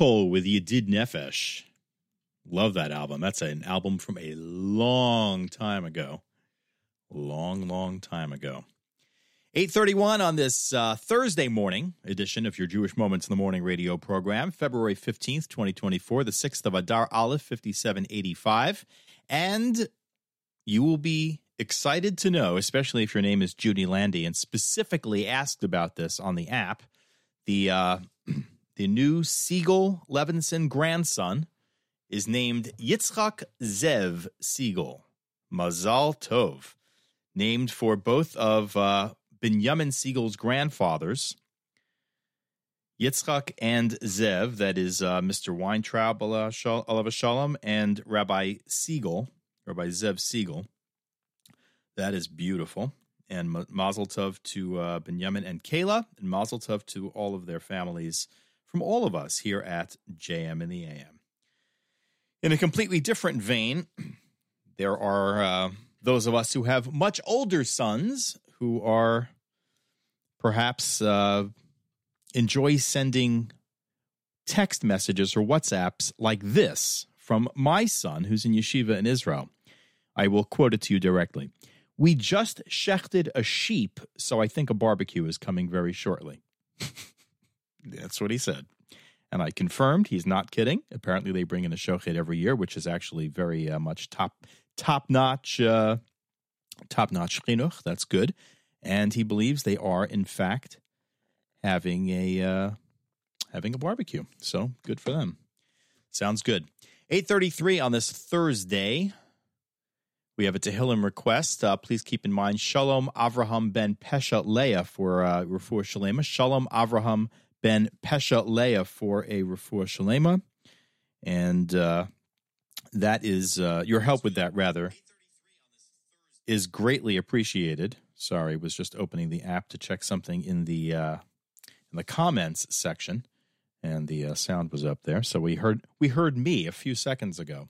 Batkol with Yedid Nefesh. Love that album. That's an album from a long time ago. Long, long time ago. 831 on this uh, Thursday morning edition of your Jewish Moments in the Morning radio program, February 15th, 2024, the 6th of Adar Aleph, 5785. And you will be excited to know, especially if your name is Judy Landy and specifically asked about this on the app, the, uh, the new Siegel Levinson grandson is named Yitzchak Zev Siegel. Mazal Tov. Named for both of uh, Binyamin Siegel's grandfathers, Yitzchak and Zev, that is uh, Mr. Weintraub, Alav Shalom, and Rabbi Siegel, Rabbi Zev Siegel. That is beautiful. And Ma- Mazel Tov to uh, Binyamin and Kayla, and Mazel Tov to all of their families from all of us here at JM in the AM. In a completely different vein, there are uh, those of us who have much older sons who are perhaps uh, enjoy sending text messages or WhatsApps like this from my son who's in yeshiva in Israel. I will quote it to you directly. We just shechted a sheep, so I think a barbecue is coming very shortly. That's what he said. And I confirmed he's not kidding. Apparently, they bring in a shochet every year, which is actually very uh, much top top notch uh, top notch chinuch. That's good. And he believes they are, in fact, having a uh, having a barbecue. So good for them. Sounds good. Eight thirty three on this Thursday. We have a Tehillim request. Uh, please keep in mind Shalom Avraham ben Pesha Leah for uh, Refuah Shalema. Shalom Avraham ben Pesha Leah for a Refuah Shalema. And uh, that is uh, your help with that, rather, is greatly appreciated. Sorry, was just opening the app to check something in the uh, in the comments section, and the uh, sound was up there. So we heard we heard me a few seconds ago.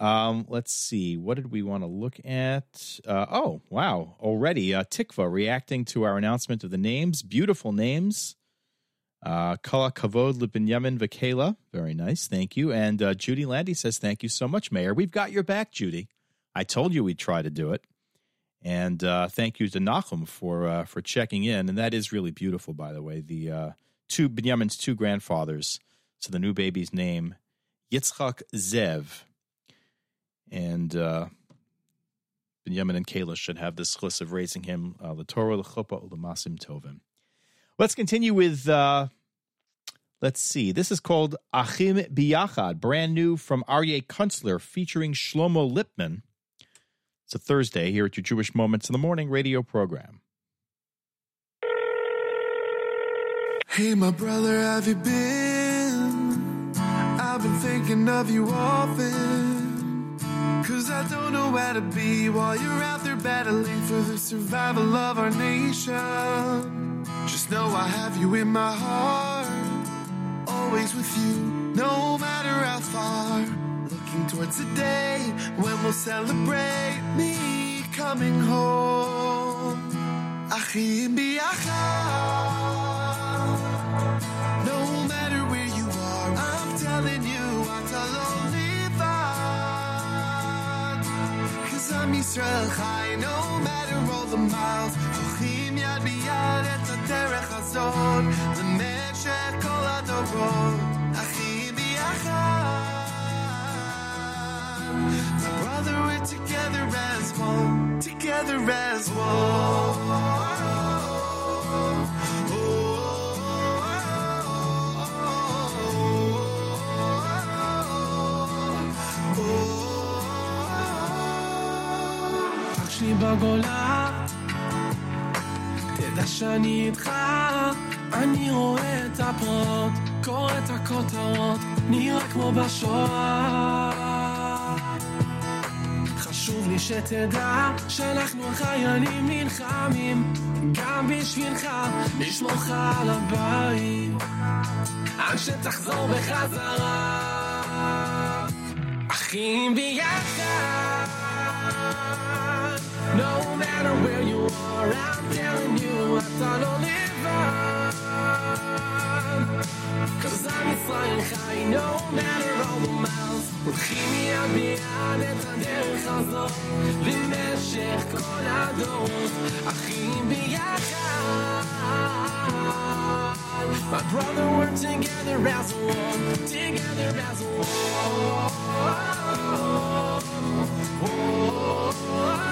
Um, let's see. What did we want to look at? Uh, oh, wow. Already, uh, Tikva reacting to our announcement of the names. Beautiful names. Uh, Kala Kavod Libinyamin Vakela. Very nice. Thank you. And uh, Judy Landy says, Thank you so much, Mayer. We've got your back, Judy. I told you we'd try to do it. And uh, thank you to Nachum for uh, for checking in. And that is really beautiful, by the way. The uh, two Binyamin's two grandfathers. So the new baby's name, Yitzchak Zev and uh, Benjamin and Kayla should have this list of raising him uh, the Torah, the Chuppah, the Masim Tovim. Let's continue with. Uh, let's see. This is called Achim Biyachad, brand new from Aryeh Kunstler, featuring Shlomo Lipman. It's a Thursday here at your Jewish Moments in the Morning radio program. Hey, my brother, have you been? I've been thinking of you often. Cause I don't know where to be while you're out there battling for the survival of our nation. Just know I have you in my heart, always with you, no matter how far. Looking towards the day when we'll celebrate me coming home. No matter where you are, I'm telling you, Cause I'm Yisrael Chai, no matter all the miles. הולכים יד ביד את הדרך הזאת, למשך כל הדורות. אחים ביחד. My brother, we're together as one, together as one. בגולה. תדע שאני איתך אני רואה את הפרעות קורא את הכותרות נראה כמו בשואה. חשוב לי שתדע שאנחנו החיילים נלחמים גם בשבילך לשמורך על הבית עד שתחזור בחזרה. אחים ביחד No matter where you are, I'm telling you I thought I'll live on. Cause I'm flying high, no matter all the miles. הולכים יד ביד את הדרך הזאת במשך כל הדורות, אחים ביחד. My brother, we're together as one, together as one. Oh, oh, oh, oh.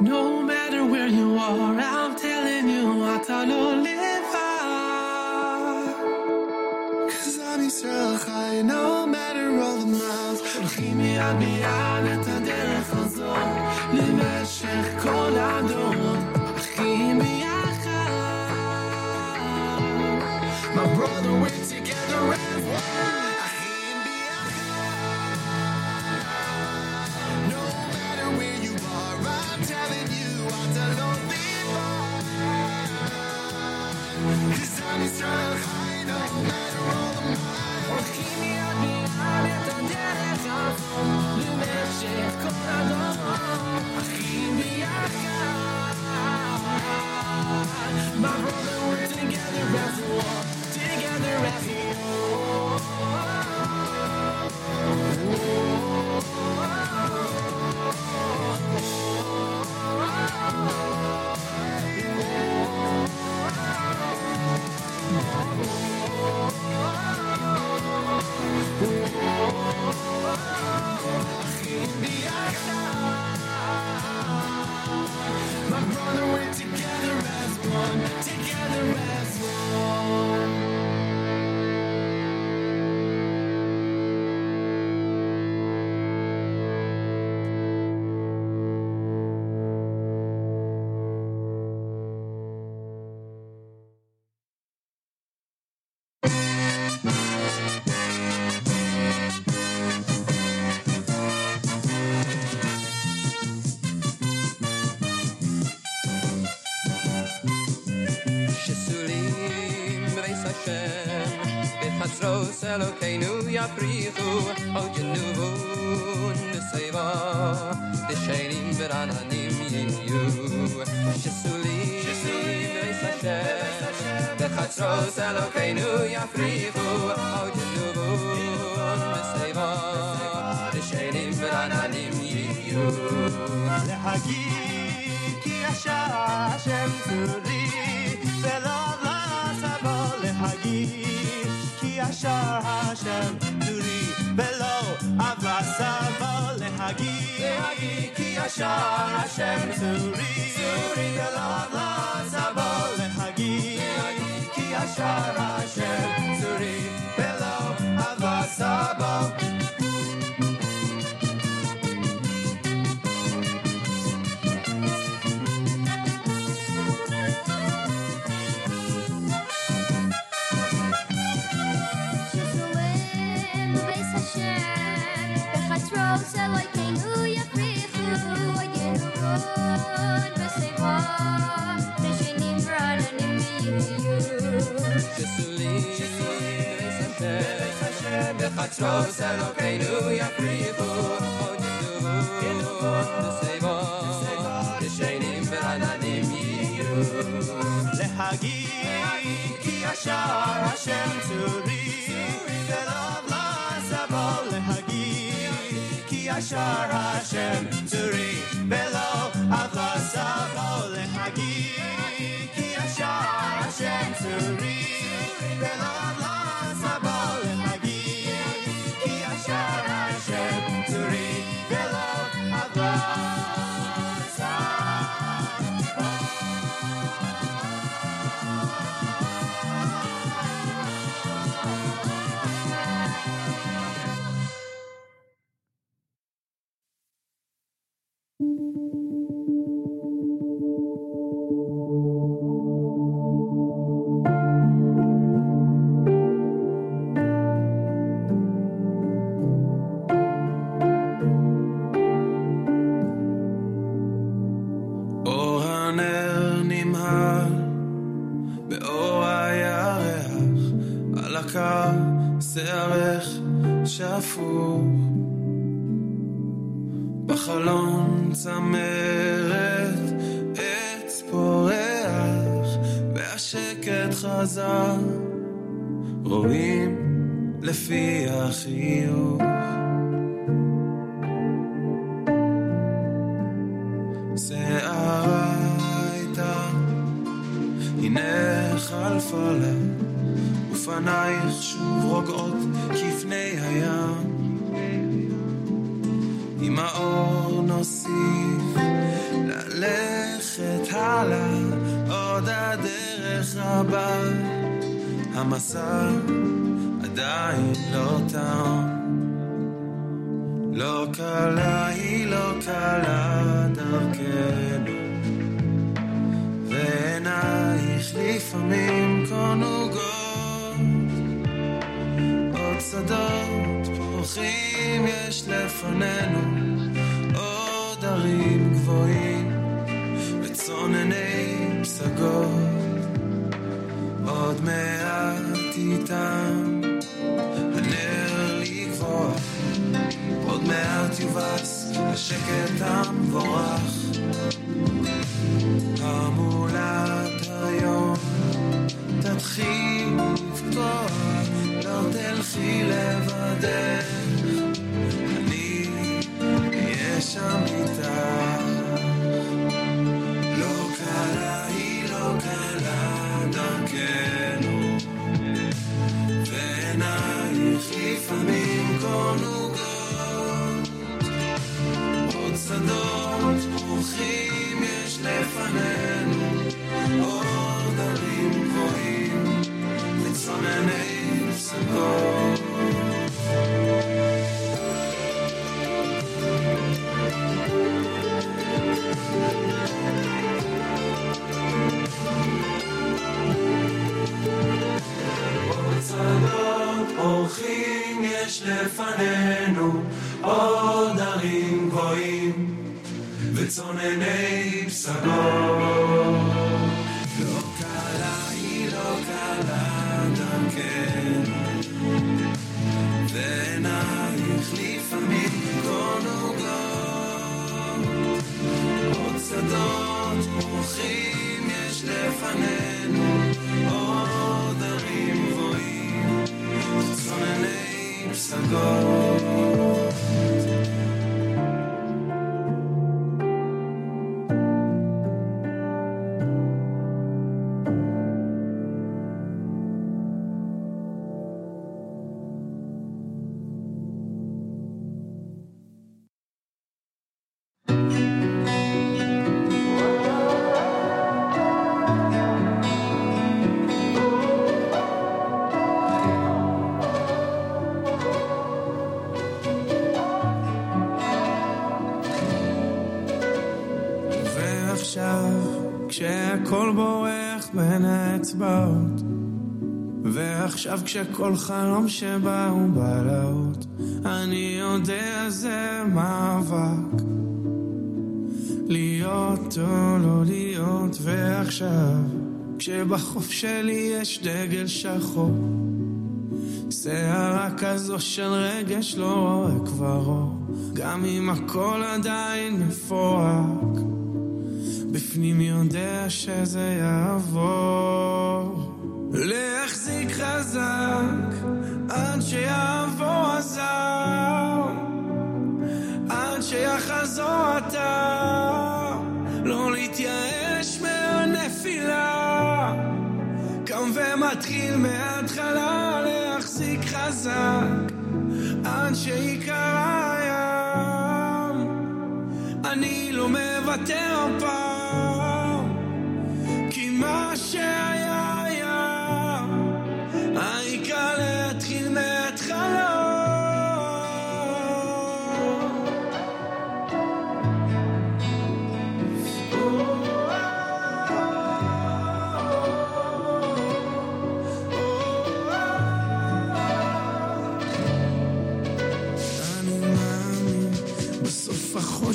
No matter where you are, I'm telling you, אתה לא לבד. Cause עם ישראל חי, no matter all the miles. הולכים יד ביד את הדרך הזאת, למשך כל הדורות, אחים ביחד. My brother, we're together as one. Numer się kochaną aquí. Todo כשכל חלום שבא הוא בלהות, אני יודע זה מאבק. להיות או לא להיות, ועכשיו, כשבחוף שלי יש דגל שחור, שערה כזו של רגש לא רואה כבר אור, גם אם הכל עדיין מפורק, בפנים יודע שזה יעבור. להחזיק חזק עד שיעבור הזר, עד שיחזור אתה, לא להתייאש מהנפילה, קם ומתחיל מההתחלה להחזיק חזק עד שיקרה הים, אני לא מוותר פעם.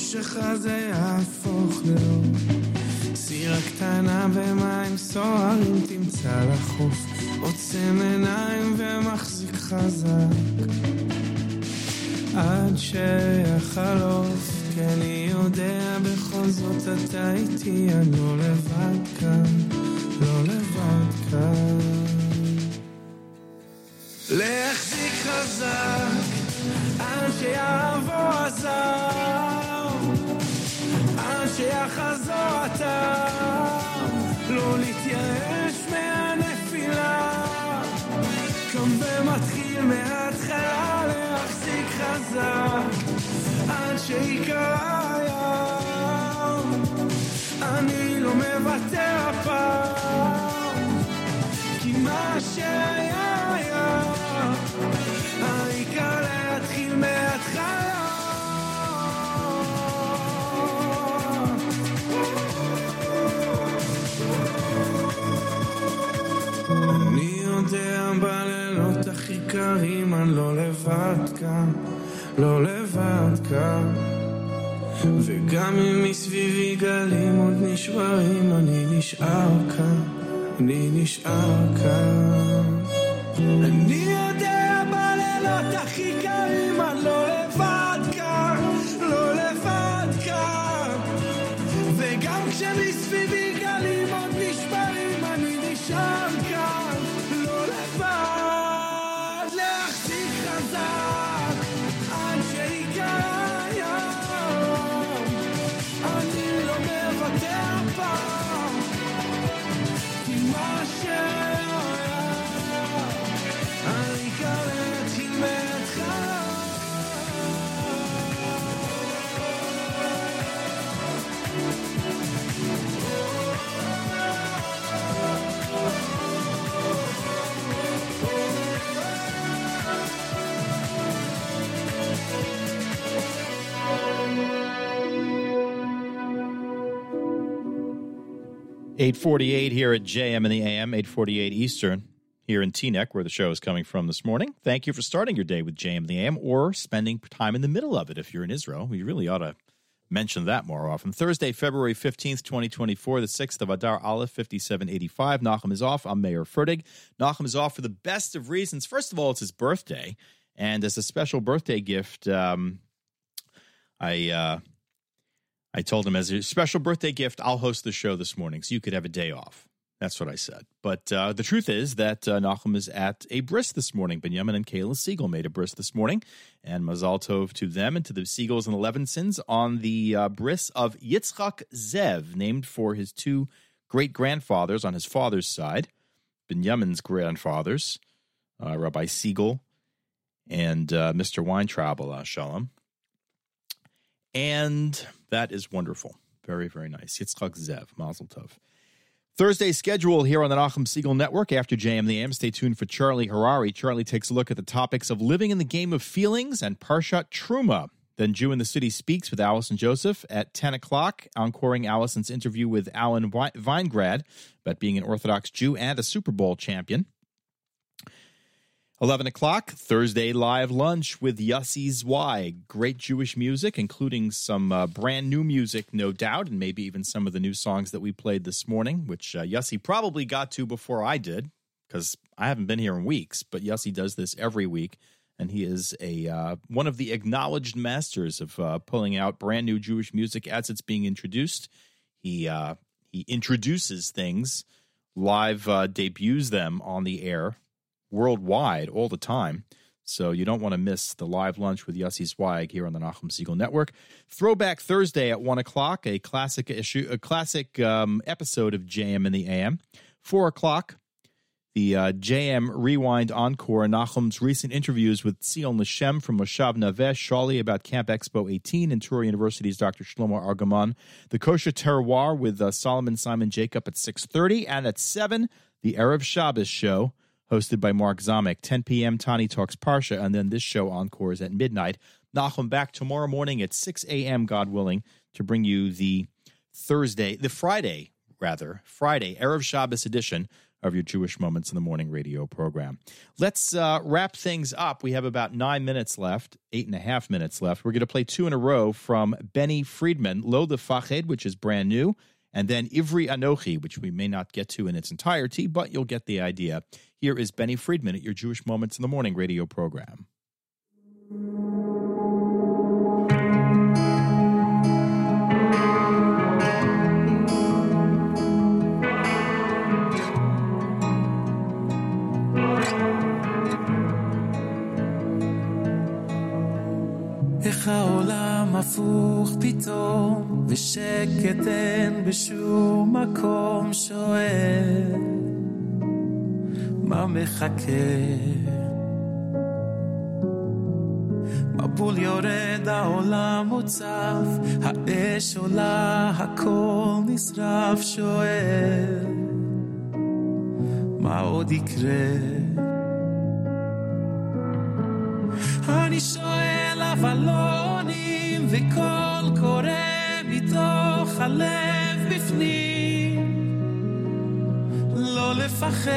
החושך הזה יהפוך לאור. סירה קטנה במים סוערים תמצא לחוף, עוצם עיניים ומחזיק חזק. עד שיחלוף, כי אני יודע בכל זאת אתה איתי, אני לא לבד כאן, לא לבד כאן. להחזיק חזק, עד שיעבור הזר. שיחזור הטעם, לא להתייאש מהנפילה, קם ומתחיל מההתחלה להחזיק חזק, עד שיקרא הים, אני לא מוותר הפעם, כי מה שהיה היה, העיקר להתחיל מההתחלה. יודע בלילות הכי קרים, אני לא לבד כאן, לא לבד כאן. וגם אם מסביבי גלים עוד נשברים, אני נשאר כאן, אני נשאר כאן. אני יודע בלילות הכי קרים, אני לא 848 here at JM and the AM, 848 Eastern here in Teaneck, where the show is coming from this morning. Thank you for starting your day with JM and the AM or spending time in the middle of it if you're in Israel. We really ought to mention that more often. Thursday, February 15th, 2024, the 6th of Adar Aleph, 5785. Nachum is off. I'm Mayer Fertig. Nachum is off for the best of reasons. First of all, it's his birthday. And as a special birthday gift, um, I. Uh, I told him as a special birthday gift, I'll host the show this morning so you could have a day off. That's what I said. But uh, the truth is that uh, Nachum is at a bris this morning. Benjamin and Kayla Siegel made a bris this morning, and Mazal Tov to them and to the Siegels and the Levinsons on the uh, bris of Yitzchak Zev, named for his two great grandfathers on his father's side, Benjamin's grandfathers, uh, Rabbi Siegel and uh, Mr. Weintraub, Alav Shalom. And that is wonderful. Very, very nice. Yitzchak Zev, Mazel Tov. Thursday schedule here on the Nachum Siegel Network after JM the AM. Stay tuned for Charlie Harari. Charlie takes a look at the topics of living in the game of feelings and Parshat Terumah. Then Jew in the City speaks with Allison Joseph at 10 o'clock, encoring Allison's interview with Alan Wei- Veingrad about being an Orthodox Jew and a Super Bowl champion. 11 o'clock, Thursday live lunch with Yossi Zweig. Great Jewish music, including some uh, brand new music, no doubt, and maybe even some of the new songs that we played this morning, which uh, probably got to before I did, because I haven't been here in weeks, but Yossi does this every week, and he is a uh, one of the acknowledged masters of uh, pulling out brand new Jewish music as it's being introduced. He uh, he introduces things, live uh, debuts them on the air worldwide all the time. So you don't want to miss the live lunch with Yossi Zweig here on the Nachum Siegel Network. Throwback Thursday at one o'clock, a classic issue, a classic um, episode of JM in the AM. Four o'clock, the uh, JM Rewind Encore, Nachum's recent interviews with Zion Lashem from Moshav Navesh, Shali about Camp Expo 18, and Touro University's Dr. Shlomo Argaman. The Kosher Terroir with uh, Solomon Simon Jacob at 6.30, and at 7, the Erev Shabbos show, hosted by Mark Zamek. 10 p.m. Tani Talks Parsha, and then this show encores at midnight. Nachum back tomorrow morning at 6 a.m., God willing, to bring you the Thursday, the Friday, rather, Friday, Erev Shabbos edition of your Jewish Moments in the Morning radio program. Let's uh, wrap things up. We have about nine minutes left, eight and a half minutes left. We're going to play two in a row from Benny Friedman, Lo Lefached, which is brand new, and then Ivri Anochi, which we may not get to in its entirety, but you'll get the idea. Here is Benny Friedman at your Jewish Moments in the Morning radio program. איך העולם הפוך פתאום, ושקט אין בשום מקום שואל, מה מחכה? מבול יורד, העולם מוצף, האש עולה, הכל נשרף, שואל, מה עוד יקרה? אני שואל אבל לא וקול קורא מתוך הלב בפנים. לא לפחד.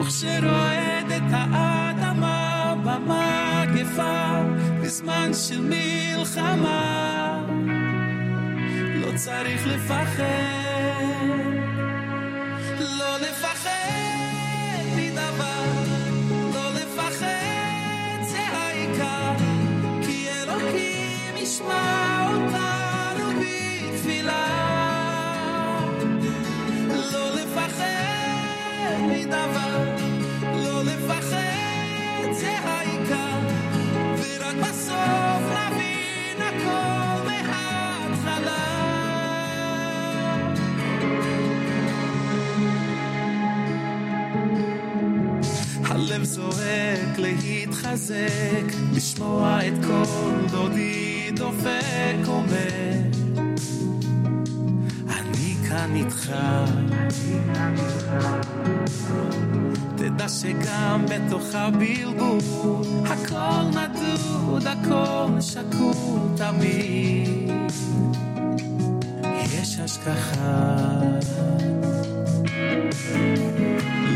וכשרועדת האדמה במגפה בזמן של מלחמה לא צריך לפחד. לא לפחד מדבר לא לפחד זה העיקר. ורק בסוף נבין הכל מההתחלה. הלב זועק להתחזק, לשמוע את קול דודי דופק אומר, כאן איתך. תדע שגם בתוך הבלבול, הכל נדוד, הכל שקול תמיד. יש השגחה.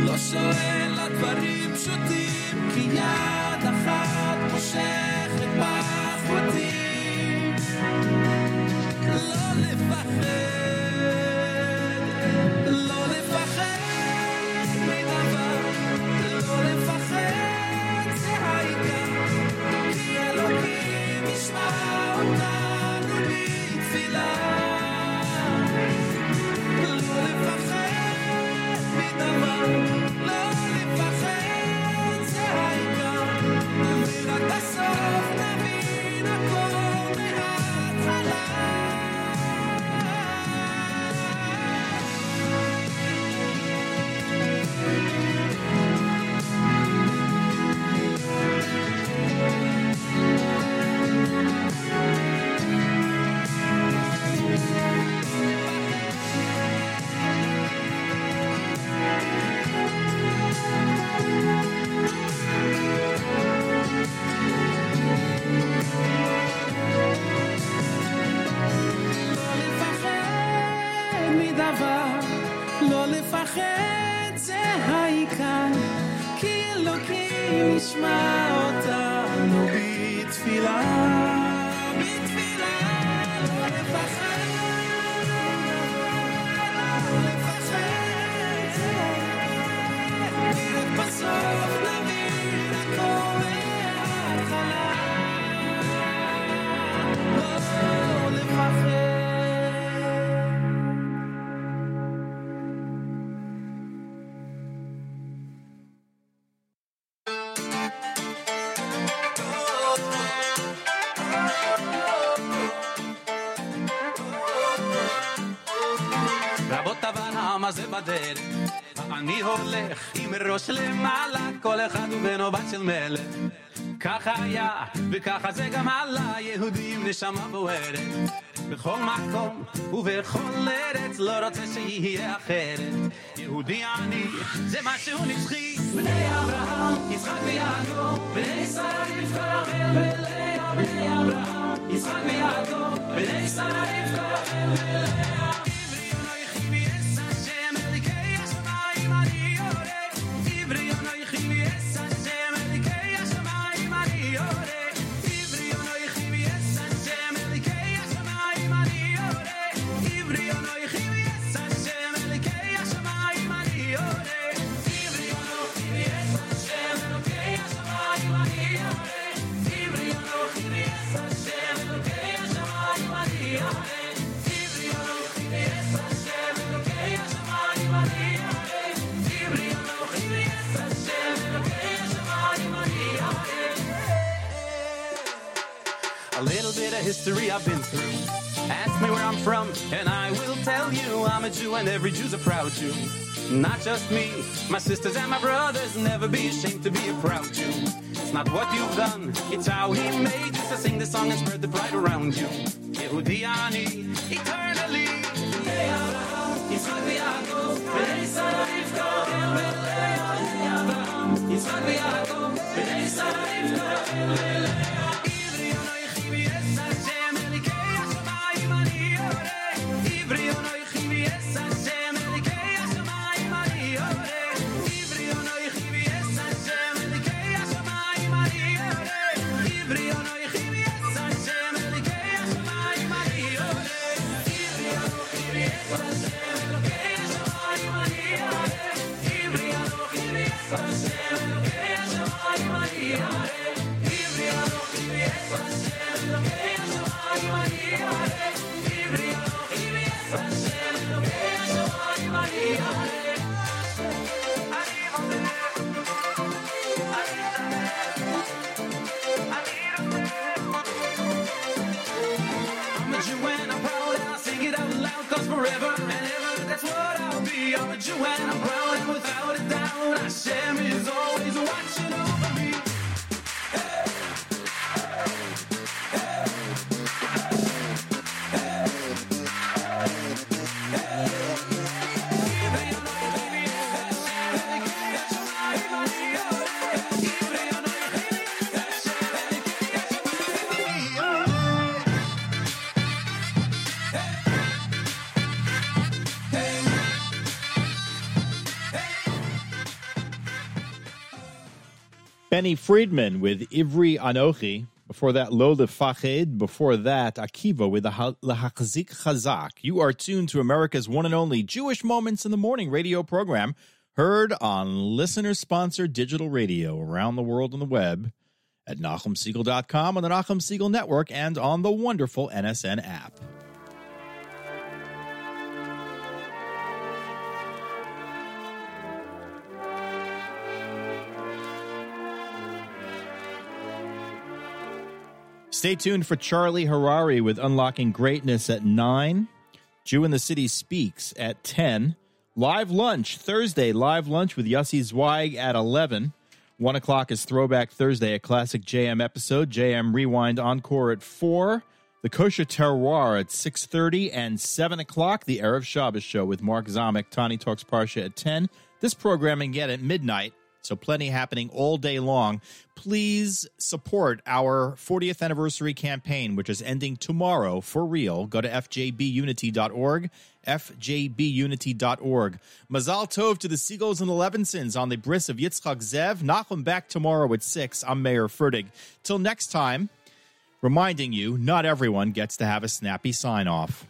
לא שואל על דברים פשוטים, כי יד אחת ככה היה, וככה זה גם עלה, יהודים נשמה בוערת. בכל מקום ובכל ארץ, לא רוצה שיהיה אחרת. יהודי אני, זה משהו נצחי. בני אברהם, יצחק ויעקב, בני שרה רבקה רחל ולאה. בני אברהם, יצחק ויעקב, בני שרה רבקה רחל ולאה. History I've been through. Ask me where I'm from, and I will tell you I'm a Jew, and every Jew's a proud Jew. Not just me, my sisters and my brothers. Never be ashamed to be a proud Jew. It's not what you've done, it's how He made you. So sing the song and spread the pride around you. Yehudi ani, eternally. Yitzchak v'Yaakov, b'nei Sarah Rivka, Elelei Avraham. Yitzchak v'Yaakov, b'nei Sarah Rivka, Elelei Benny Friedman with Ivri Anochi. Before that, Lo Lefached. Before that, Akiva with Lahachzik Chazak. You are tuned to America's one and only Jewish Moments in the Morning radio program, heard on listener-sponsored digital radio around the world on the web at NachumSiegel.com, on the Nachum Siegel Network, and on the wonderful NSN app. Stay tuned for Charlie Harari with Unlocking Greatness at 9. Jew in the City Speaks at 10. Live lunch, Thursday, live lunch with Yossi Zweig at 11. 1 o'clock is Throwback Thursday, a classic JM episode. JM Rewind Encore at 4. The Kosher Terroir at 6.30 and 7 o'clock, the Erev Shabbos show with Mark Zamek. Tani Talks Parsha at 10. This programming again at midnight. So plenty happening all day long. Please support our 40th anniversary campaign, which is ending tomorrow for real. Go to fjbunity.org, fjbunity.org. Mazal Tov to the Siegels and the Levinsons on the bris of Yitzchak Zev. Nachum back tomorrow at 6. I'm Mayer Fertig. Till next time, reminding you, not everyone gets to have a snappy sign-off.